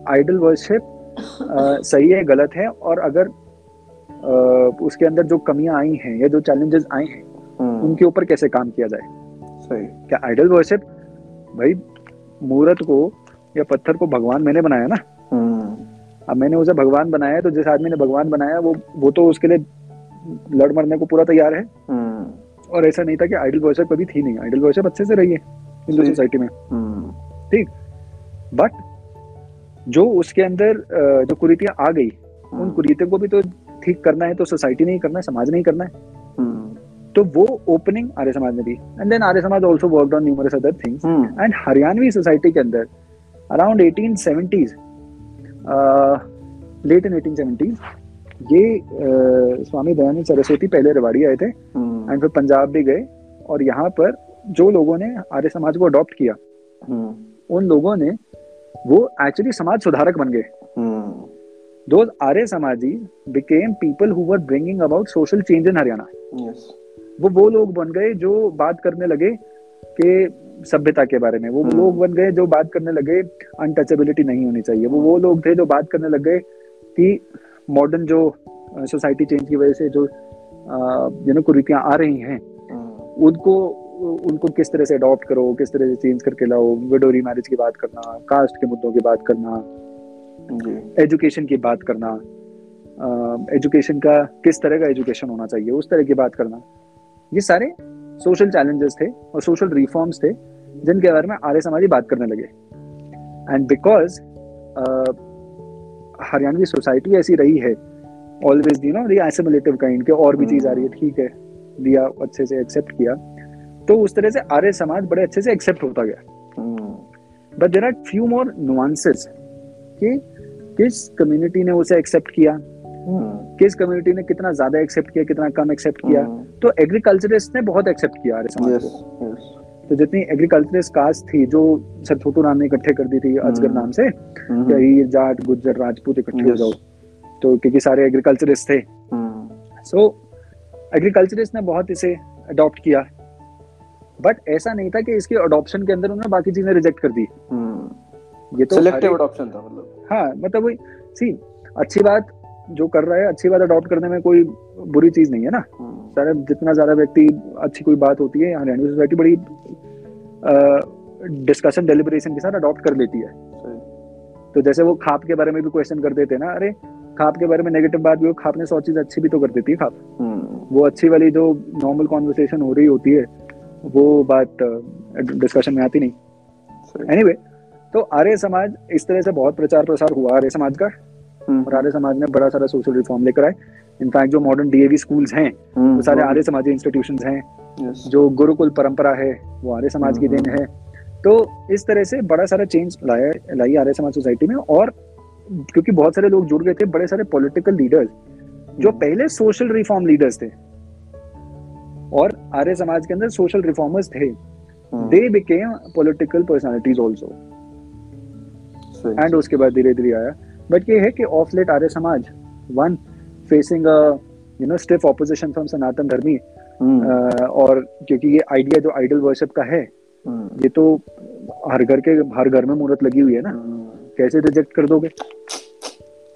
आइडल वर्शिप सही है गलत है और अगर uh, उसके अंदर जो कमियाँ आई हैं या जो चैलेंजेस आए हैं हम्म, उनके ऊपर कैसे काम किया जाए? सही। क्या आइडल वर्शिप भाई मूर्त को या पत्थर को भगवान मैंने बनाया ना? हम्म, अब मैंने उसे भगवान बनाया तो जिस आदमी ने भगवान बनाया वो वो तो उसके लिए लड़ मरने को पूरा तैयार है। हम्म, और ऐसा नहीं था कि आइडल वर्शिप कभी थी नहीं। आइडल वर्शिप अच्छे से रही है हिंदू सोसाइटी में। ठीक। बट जो उसके अंदर जो कुरीतियाँ आ गई उन हम्म, कुरीतियों को भी तो ठीक करना है तो सोसाइटी ने ही करना है समाज ने ही करना है। हम्म, तो वो ओपनिंग आर्य समाज ने दी and then Arya Samaj also worked on numerous other things and Haryanvi society के अंदर अराउंड 1870s लेट इन 1870s ये अ, स्वामी दयानंद सरस्वती पहले रेवाड़ी आए थे. एंड फिर पंजाब भी गए. और यहाँ पर जो लोगों ने आर्य समाज को अडॉप्ट किया हम्म, उन लोगों ने वो एक्चुअली समाज सुधारक बन गए. Hmm, those Arya became people were bringing about social change in Haryana. yes, वो वो लोग बन गए जो बात करने लगे कि सभ्यता के बारे में। वो हम्म। लोग बन गए जो बात करने लगे अनटचेबिलिटी नहीं होनी चाहिए। वो वो लोग थे जो बात करने लग गए कि मॉडर्न जो सोसाइटी चेंज की वजह से जो यू नो कुरीतियाँ आ रही हैं हम्म, उनको उनको किस तरह से अडॉप्ट करो किस तरह से चेंज करके लाओ विडोरी मैरिज की बात करना कास्ट के मुद्दों की बात करना एजुकेशन की बात करना एजुकेशन का किस तरह का एजुकेशन होना चाहिए उस तरह की बात करना। ये सारे सोशल चैलेंजेस थे और सोशल रिफॉर्म्स थे जिनके बारे में आर्य समाजी बात करने लगे एंड बिकॉज़ हरियाणवी सोसाइटी ऐसी रही है always you know the assimilative kind के और भी चीज़ आ रही है hmm. ठीक है दिया अच्छे से एक्सेप्ट किया तो उस तरह से आर्य समाज बड़े अच्छे से एक्सेप्ट होता गया but there are few more nuances कि किस कम्युनिटी ने उसे एक्सेप्ट किया. किस कम्युनिटी ने कितना ज़्यादा एक्सेप्ट किया कितना कम एक्सेप्ट किया? hmm. तो एग्रीकल्चरिस्ट ने बहुत एक्सेप्ट किया आर्य समाज yes, को। yes. तो जितनी एग्रीकल्चरिस्ट कास्ट थी जो सर छोटू राम ने इकट्ठे कर दी थी अजगर नाम से जाट गुज्जर राजपूत इकट्ठे हो जाओ। तो क्योंकि सारे एग्रीकल्चरिस्ट थे। सो एग्रीकल्चरिस्ट ने बहुत इसे अडॉप्ट किया। बट ऐसा नहीं था कि इसके अडॉप्शन के अंदर उन्होंने बाकी चीज़ें रिजेक्ट कर दी। हम्म। ये तो सिलेक्टिव अडॉप्शन था मतलब। हाँ मतलब वही सी अच्छी बात जो कर रहा है अच्छी बात अडॉप्ट करने में कोई बुरी चीज़ नहीं है ना हम्म। सारे जितना ज़्यादा व्यक्ति अच्छी कोई बात होती है हरियाणवी सोसाइटी बड़ी डिस्कशन डेलिब्रेशन के साथ अडॉप्ट कर लेती है तो जैसे वो खाप के बारे में भी क्वेश्चन कर देते ना अरे खाप के बारे में नेगेटिव बात भी हो खाप ने सौ चीज़ अच्छी भी तो कर देती है खाप हम्म। वो अच्छी वाली जो नॉर्मल कॉन्वर्सेशन हो रही होती है वो बात डिस्कशन में आती नहीं एनीवे anyway, तो आर्य समाज इस तरह से बहुत प्रचार प्रसार हुआ आर्य समाज का। और आर्य समाज ने बड़ा सारा सोशल रिफॉर्म लेकर आए। इनफैक्ट जो मॉडर्न डीएवी स्कूल्स हैं हम्म, वो सारे आर्य समाजी इंस्टीट्यूशन हैं। जो गुरुकुल परंपरा है वो आर्य समाज की देन है। तो इस तरह से बड़ा सारा चेंज लाया लाई आर्य समाज सोसाइटी में और क्योंकि बहुत सारे लोग जुड़ गए थे बड़े सारे पॉलिटिकल लीडर्स जो हम्म। पहले सोशल रिफॉर्म लीडर्स थे। और आर्य समाज के अंदर सोशल रिफॉर्मर्स थे। They became political personalities also and उसके बाद धीरे धीरे आया। बट ये है कि of late Arya Samaj one facing you know stiff opposition from Sanatan Dharmi और क्योंकि ये आइडिया जो आइडल वर्शिप का है hmm. ये तो हर घर के हर घर में मूर्त लगी हुई है ना hmm. कैसे रिजेक्ट कर दोगे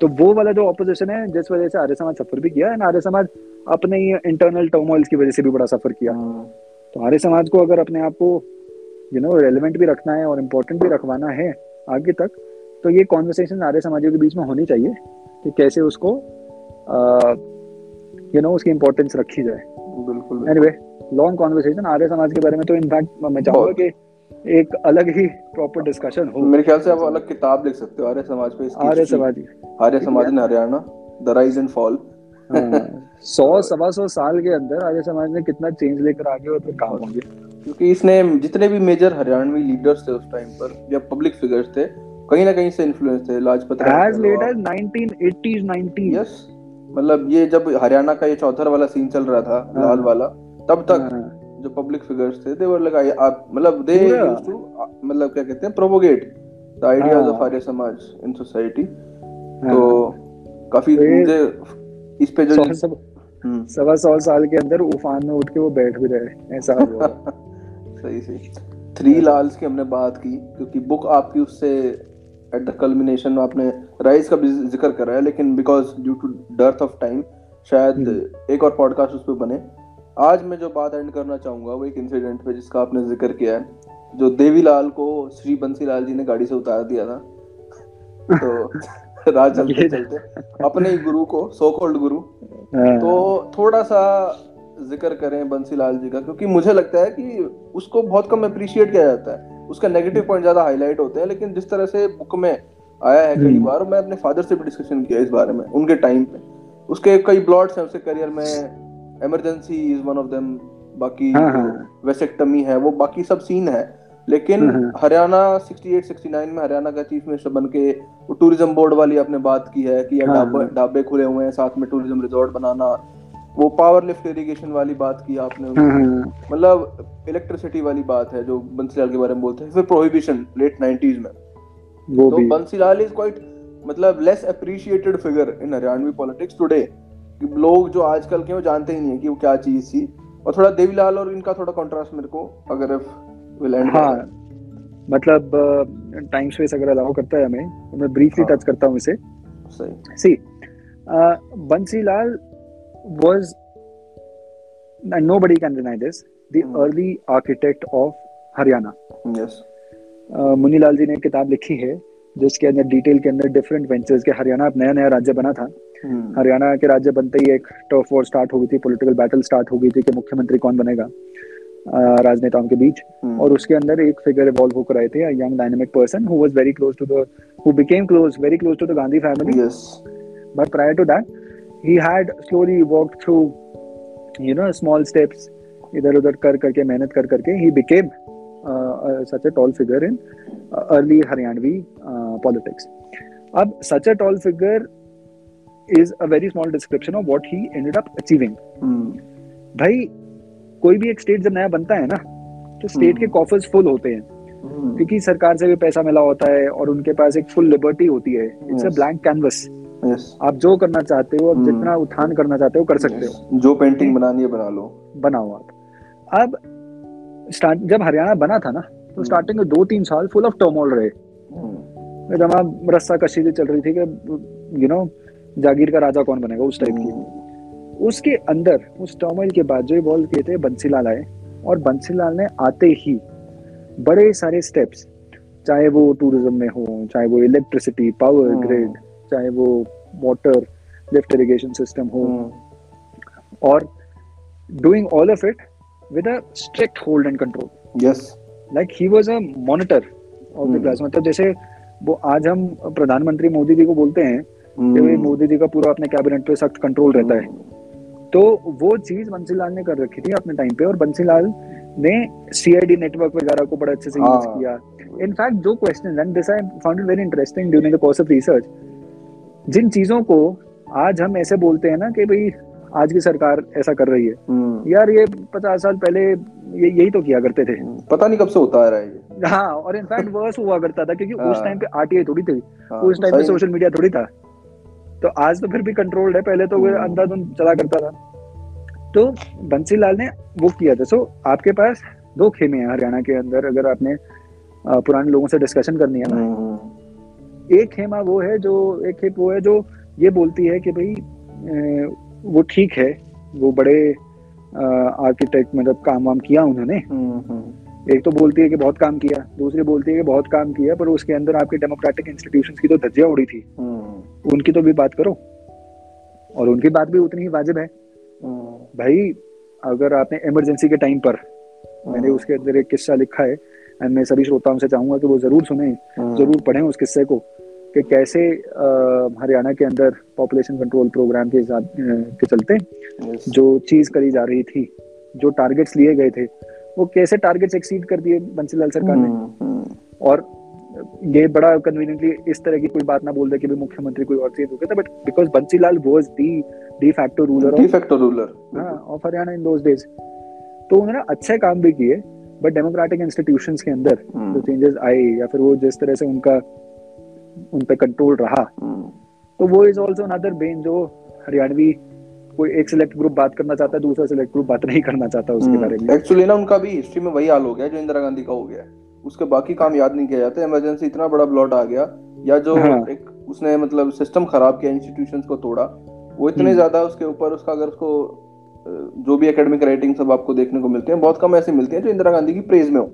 तो वो वाला जो ऑपोजिशन है जिस वजह से आर्य समाज सफ़र भी किया है आर्य समाज अपने ही इंटरनल टर्मोइल्स की वजह से भी बड़ा सफ़र किया hmm. तो आर्य समाज को अगर अपने आप को यू नो रेलिवेंट भी रखना है और इम्पोर्टेंट भी रखवाना है आगे तक तो ये कॉन्वर्सेशन आर्य समाजियों के बीच में होनी चाहिए कि कैसे उसको यू नो उसकी इम्पोर्टेंस रखी जाए। बिल्कुल anyway long conversation Arya Samaj के बारे में तो इनफैक्ट मैं चाहूँगा कि एक अलग ही प्रॉपर डिस्कशन हो। मेरे ख्याल से आप अलग किताब लिख सकते हो आर्य समाज पे Arya Samaj Arya Samaj in Haryana the rise and fall सौ सवा सौ साल के अंदर आर्य समाज ने कितना चेंज लेकर आगे और फिर काम होंगे क्योंकि इसने जितने भी मेजर हरियाणवी लीडर्स थे उस टाइम पर या पब्लिक फिगर्स थे कहीं ना कहीं से इन्फ्लुएंस थे Lajpat Rai as late as 1980s 90s yes मतलब ये जब हरियाणा का ये चौथर वाला सीन चल रहा था हाँ। लाल वाला तब तक हाँ। जो पब्लिक फिगर्स थे दे वर लाइक आप मतलब दे यूज्ड टू मतलब क्या कहते हैं propagate the ideas of Arya Samaj in society. तो काफ़ी तो मुझे इस पे जो हम्म। सवा सौ साल के अंदर उफान में उठ के वो बैठ भी रहे ऐसा सही सही। थ्री लाल्स की हमने बात की क्योंकि बुक आपकी उससे एट द कल्मिनेशन में आपने राइज का भी ज़िक्र करा है लेकिन because due to dearth of time शायद हम्म। एक और पॉडकास्ट उस पर बने आज मैं जो बात एंड करना चाहूँगा वो एक इंसिडेंट पे जिसका आपने ज़िक्र किया है जो देवीलाल को श्री बंसीलाल जी ने गाड़ी से उतार दिया था तो राज चलते चलते अपने ही गुरु को सो कॉल्ड गुरु हाँ। तो थोड़ा सा ज़िक्र करें बंसी लाल जी का क्योंकि मुझे लगता है कि उसको बहुत कम अप्रिशिएट किया जाता है उसका नेगेटिव पॉइंट ज़्यादा हाईलाइट होते हैं लेकिन जिस तरह से बुक में आया है कई हम्म। बार मैं अपने फादर से भी डिस्कशन किया इस बारे में उनके टाइम पे उसके कई ब्लॉट्स हैं उसके करियर में emergency is one of them बाकी वेसेक्टमी हाँ, हाँ। है वो बाकी सब सीन है लेकिन हाँ, हरियाणा 68 69 में हरियाणा का चीफ मिनिस्टर बन के टूरिज़्म बोर्ड वाली आपने बात की है कि ढाबे खुले हुए हैं साथ में टूरिज़्म रिजॉर्ट बनाना वो पावर लिफ्ट इरिगेशन वाली बात की आपने हम्म, हम्म। मतलब इलेक्ट्रिसिटी वाली बात है जो बंसीलाल के बारे में बोलते हैं। फिर प्रोहिबिशन लेट नाइनटीज में। वो तो बंसीलाल इज़ क्वाइट मतलब less appreciated figure in Haryanvi politics today लोग जो आजकल के वो जानते ही नहीं है कि वो क्या चीज़ थी। और थोड़ा देवीलाल और इनका थोड़ा कंट्रास्ट मेरे को अगर इफ़ विल एंड हाँ। मतलब टाइम स्पेस अगर अलाउ करता है हमें तो मैं ब्रीफली टच हाँ। करता हूँ इसे। सही। See Bansilal was and nobody can deny this the Hmm. Early architect of Haryana yes Munilal ji ने एक किताब लिखी है जिसके अंदर डिटेल के अंदर डिफरेंट वेंचर्स के हरियाणा नया नया राज्य बना था। हरियाणा के राज्य बनते ही एक टफ वॉर स्टार्ट हो गई थी पॉलिटिकल बैटल स्टार्ट हो गई थी कि मुख्यमंत्री कौन बनेगा राजनेताओं के बीच। Hmm. और उसके अंदर एक फिगर इवॉल्व होकर आए थे young dynamic person who was very close to the who became close very close to the Gandhi family yes but prior to he had slowly walked through you know small steps इधर उधर कर करके मेहनत कर करके he became uh, uh, such a tall figure in uh, early Haryanvi uh, politics अब such a tall figure is a very small description of what he ended up achieving भाई कोई भी एक स्टेट जब नया बनता है ना तो स्टेट हम्म। के कॉफर्स फुल होते हैं क्योंकि सरकार से भी पैसा मिला होता है और उनके पास एक फुल लिबर्टी होती है इट्स अ ब्लैंक कैनवस आप जो करना चाहते हो आप हम्म। जितना उत्थान करना चाहते हो कर सकते हो। जो पेंटिंग बनानी है बना लो। बनाओ आप। अब स्टार्ट जब हरियाणा बना था ना तो। स्टार्टिंग में दो तीन साल फुल ऑफ़ टर्मोल रहे। जब वहाँ रस्सा कशी चल रही थी कि यू नो जागीर का राजा कौन बनेगा उस टाइप की। उसके अंदर उस टर्मोल के बाद जो इवॉल्व किए थे बंसीलाल आए और बंसीलाल ने आते ही बड़े सारे स्टेप्स चाहे वो टूरिज़्म में हो चाहे वो इलेक्ट्रिसिटी पावर। ग्रिड चाहे वो वाटर लिफ्ट इरिगेशन सिस्टम हो और doing all of it with a strict hold and control. Yes like he was a monitor of the Hmm. class. मतलब जैसे वो आज हम प्रधानमंत्री मोदी जी को बोलते हैं कि भाई मोदी जी का पूरा अपने कैबिनेट पे सख्त कंट्रोल रहता है। तो वो चीज़ बंसीलाल ने कर रखी थी अपने टाइम पे और बंसीलाल ने सीआईडी नेटवर्क वगैरह को बड़ा अच्छे से यूज़ हाँ। किया। इनफैक्ट जो question and this I found it very interesting during the course of research जिन चीज़ों को आज हम ऐसे बोलते हैं ना कि भाई आज की सरकार ऐसा कर रही है। यार ये पचास साल पहले ये यही तो किया करते थे। पता नहीं कब से होता आ रहा है ये। हाँ और इनफैक्ट वर्स हुआ करता था क्योंकि उस हाँ। टाइम पे आरटीआई थोड़ी थी। हाँ, उस टाइम पे सोशल मीडिया थोड़ी था। तो आज तो फिर भी कंट्रोल्ड है। पहले तो वो हम्म। अंधाधुंध चला करता था। तो बंसीलाल ने वो किया था। सो आपके पास दो खेमे हैं हरियाणा के अंदर। अगर आपने पुराने लोगों से डिस्कशन करनी है ना। हम्म, एक खेमा वो है जो एक खेप वो है जो ये बोलती है कि भाई वो ठीक है वो बड़े आर्किटेक्ट मतलब काम वाम किया उन्होंने। हम्म, हम्म, एक तो बोलती है कि बहुत काम किया दूसरी बोलती है कि बहुत काम किया पर उसके अंदर आपके डेमोक्रेटिक इंस्टीट्यूशंस की तो धज्जियाँ उड़ी थी। हम्म, उनकी तो भी बात करो और उनकी बात भी उतनी ही वाजिब है। भाई अगर आपने इमरजेंसी के टाइम पर मैंने उसके अंदर एक किस्सा लिखा है एंड मैं सभी श्रोताओं से चाहूँगा कि वो ज़रूर सुने हम्म, ज़रूर पढ़ें उस किस्से को कि कैसे हरियाणा के अंदर पॉपुलेशन कंट्रोल प्रोग्राम के हिसाब के चलते जो चीज़ करी जा रही थी जो टारगेट्स लिए गए थे वो कैसे टारगेट्स एक्सीड कर दिए बंसीलाल सरकार ने? हम्म, हम्म, और ये बड़ा कन्वीनियंटली इस तरह की कोई बात ना बोल दे कि भी मुख्यमंत्री कोई और चीज़ हो गया था but because Bansilal was the de facto ruler de of facto of Haryana in those days तो उन्होंने अच्छे काम भी किए बट डेमोक्रेटिक इंस्टीट्यूशंस के अंदर हम्म, जो चेंजेस आए या फिर वो जिस तरह से उनका उन पे कंट्रोल रहा हम्म, तो वो इज़ ऑल्सो अनदर बेन जो हरियाणवी कोई एक सिलेक्ट ग्रुप बात करना चाहता है दूसरा सिलेक्ट ग्रुप बात नहीं करना चाहता उसके बारे में। एक्चुअली ना उनका भी हिस्ट्री में वही हाल हो गया जो इंदिरा गांधी का हो गया। उसके बाकी काम याद नहीं किया जाता इमरजेंसी इतना बड़ा ब्लॉट आ गया या जो हाँ। एक उसने मतलब सिस्टम खराब किया इंस्टीट्यूशंस को तोड़ा वो इतने। ज़्यादा उसके ऊपर उसका अगर उसको जो भी एकेडमिक राइटिंग सब आपको देखने को मिलते हैं बहुत कम ऐसे मिलते हैं जो इंदिरा गांधी की प्रेज में हो।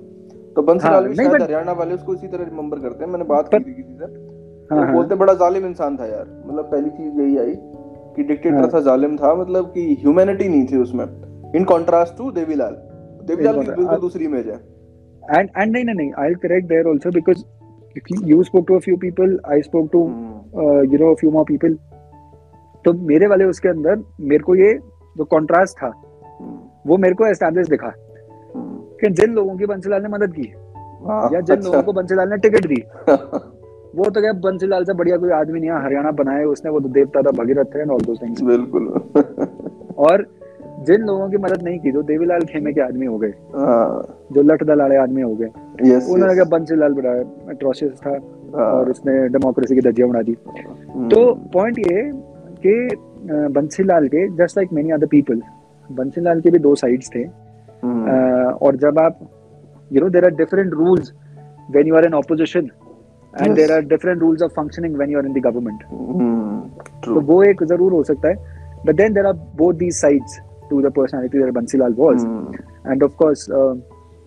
तो बंसीलाल हाँ, भी शायद हरियाणा वाले उसको इसी तरह रिमेम्बर करते हैं। मैंने बात पर- की थी किसी से। हाँ, हाँ, बोलते बड़ा जालिम इंसान था यार। मतलब पहली चीज़ यही आई कि डिक्टेटर। था जालिम था मतलब कि ह्यूमैनिटी नहीं थी उसमें। In contrast to Devilal Devilal की बिल्कुल दूसरी इमेज है। And and नहीं नहीं नहीं I'll correct there also because you spoke to a few people I spoke to hmm, uh, you know a few more people तो मेरे वाले उसके अंदर मेरे को ये जो कॉन्ट्रास्ट था वो मेरे को एस्टैब्लिश दिखा कि जिन लोगों की बंसीलाल ने मदद की हाँ, या जिन अच्छा। लोगों को बंसीलाल ने टिकट दी। वो तो क्या बंसीलाल से बढ़िया कोई आदमी नहीं है हरियाणा बनाए उसने वो तो देवता था भगीरथ थे एंड ऑल दोस थिंग्स बिल्कुल। और जिन लोगों की मदद नहीं की जो देवीलाल खेमे के आदमी हो गए हाँ, जो लठ दलाड़े आदमी हो गए yes, उन्होंने क्या बंसीलाल बड़ा एट्रोसिस था हाँ, और उसने डेमोक्रेसी की धज्जियाँ उड़ा दी। हम्म, तो पॉइंट ये कि बंसीलाल के just like many other people Bansilal के भी दो साइड्स थे। हम्म, और जब आप you know there are different rules when you are in opposition and there are different rules of functioning when you are in the government तो वो एक ज़रूर हो सकता है। But then there are both these sides to the personality that Bansilal was and of course uh,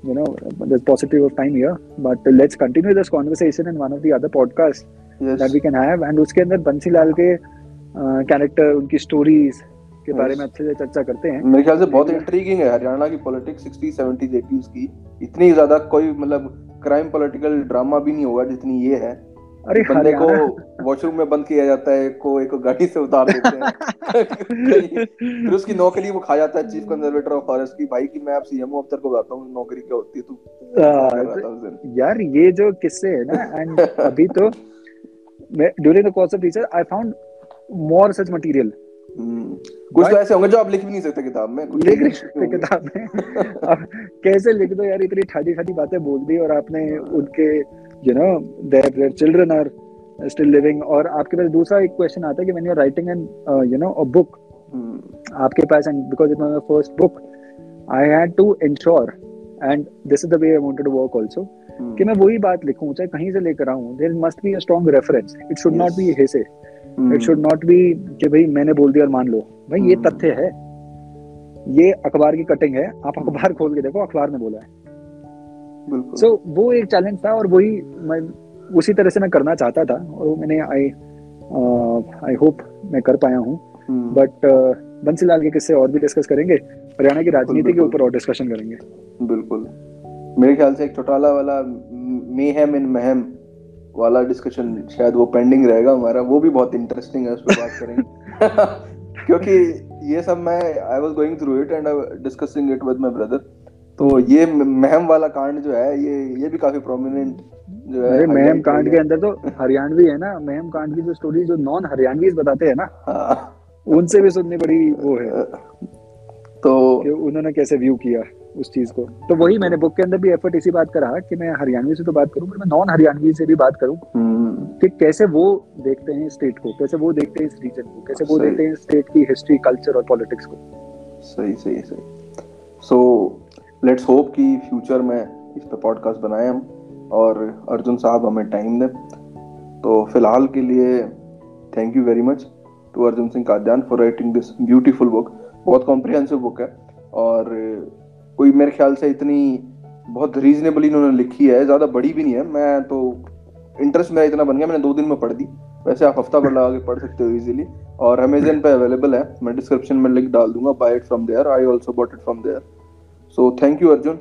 you know there's positive of time here but let's continue this conversation in one of the other podcasts yes. that we can have and उसके अंदर बंसीलाल के character उनकी stories के बारे में अच्छे से चर्चा करते हैं। मेरे ख्याल से बहुत इंट्रीगिंग है हरियाणा की पॉलिटिक्स 60 70s 80s की। इतनी ज़्यादा कोई मतलब क्राइम पॉलिटिकल ड्रामा भी नहीं होगा जितनी ये है। अरे बंदे को वॉशरूम में बंद किया जाता है को एक गाड़ी से उतार देते हैं। फिर उसकी नौकरी वो खा जाता है चीफ कंजर्वेटर ऑफ़ फॉरेस्ट की। भाई की मैं आप सीएमओ अफसर को बताता हूँ नौकरी क्या होती है तू? यार ये जो किस्से है ना एंड अभी तो during the course of research I found more such material कुछ तो ऐसे होंगे जो आप लिख भी नहीं सकते किताब में लिख नहीं सकते किताब में। कैसे लिख दो यार इतनी ठाडी ठाडी बातें बोल दी और आपने उनके you know their their children are still living और आपके पास दूसरा एक क्वेश्चन आता है कि when you are writing an you know a book आपके पास and because it was my first book I had to ensure and this is the way I wanted to work also कि मैं वही बात लिखूं चाहे कहीं से लेकर आऊँ there must be a strong reference it should not be hearsay it should not be कि भाई मैंने बोल दिया और मान लो। भाई ये hmm. तथ्य है। ये अखबार की कटिंग है। आप अखबार खोल के देखो अखबार ने बोला है। सो so, वो एक चैलेंज था और वही मैं उसी तरह से मैं करना चाहता था और मैंने आई आई होप मैं कर पाया हूँ। But hmm. uh, बंसीलाल के किस्से और भी डिस्कस करेंगे। हरियाणा की राजनीति के ऊपर और डिस्कशन करेंगे। बिल्कुल। मेरे ख्याल से एक चौटाला वाला मेहम इन महम। वाला डिस्कशन शायद वो पेंडिंग रहेगा हमारा वो भी बहुत इंटरेस्टिंग है उस पर बात करेंगे। क्योंकि ये सब मैं I was going through it and discussing it with my brother तो ये महम वाला कांड जो है ये ये भी काफ़ी प्रोमिनेंट जो है महम कांड के अंदर तो हरियाणवी है ना महम कांड की जो स्टोरी जो नॉन हरियाणवी बताते हैं ना हाँ। उनसे भी सुननी बड़ी वो है। तो उन्होंने कैसे व्यू किया। उस चीज़ को। तो वही मैंने बुक के अंदर भी एफर्ट इसी बात का रहा कि मैं हरियाणवी से तो बात करूँ पर मैं नॉन हरियाणवी से भी बात करूँ हम्म। कि कैसे वो देखते हैं स्टेट को कैसे वो देखते हैं इस रीजन को कैसे वो देखते हैं स्टेट की हिस्ट्री कल्चर और पॉलिटिक्स को। सही सही सही। सो लेट्स होप कि फ्यूचर में इस पे पॉडकास्ट बनाए हम और अर्जुन साहब हमें टाइम दें। तो फ़िलहाल के लिए thank you very much to Arjun Singh Kadyan for writing this beautiful book बहुत कॉम्प्रिहेंसिव बुक है और कोई मेरे ख्याल से इतनी बहुत रीजनेबली इन्होंने लिखी है ज़्यादा बड़ी भी नहीं है। मैं तो इंटरेस्ट मेरा इतना बन गया मैंने दो दिन में पढ़ दी। वैसे आप हफ़्ता भर लगा के पढ़ सकते हो इजीली और अमेजन पे अवेलेबल है। मैं डिस्क्रिप्शन में लिंक डाल दूँगा buy it from there I also bought it from there so thank you Arjun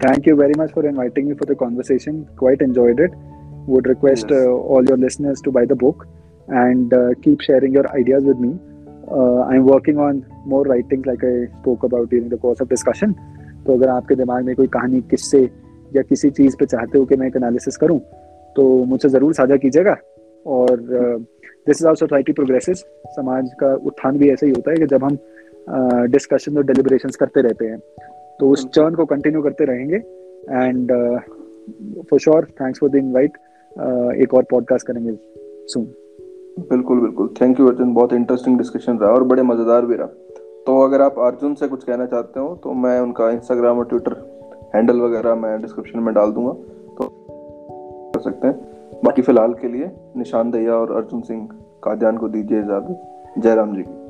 thank you very much for inviting me for the conversation quite enjoyed it would request all your listeners to buy the book and keep sharing your ideas with me I am working on more writings like I spoke about during the course of discussion. तो अगर आपके दिमाग में कोई कहानी किससे या किसी चीज़ पे चाहते हो कि मैं एक एनालिसिस करूँ तो मुझसे ज़रूर साझा कीजिएगा। और this is our society progresses समाज का उत्थान भी ऐसा ही होता है कि जब हम डिस्कशन uh, और डेलिब्रेशन करते रहते हैं तो उस चर्न को कंटिन्यू करते रहेंगे। And for sure thanks for the invite एक और पॉडकास्ट करेंगे सुन बिल्कुल बिल्कुल। Thank you Arjun. बहुत इंटरेस्टिंग डिस्कशन रहा और बड़े मज़ेदार भी रहा। तो अगर आप अर्जुन से कुछ कहना चाहते हो तो मैं उनका इंस्टाग्राम और ट्विटर हैंडल वगैरह मैं डिस्क्रिप्शन में डाल दूँगा। तो कर सकते हैं। बाकी फ़िलहाल के लिए निशान दैया और अर्जुन सिंह काद्यान को दीजिए इजाज़त। जयराम जी। की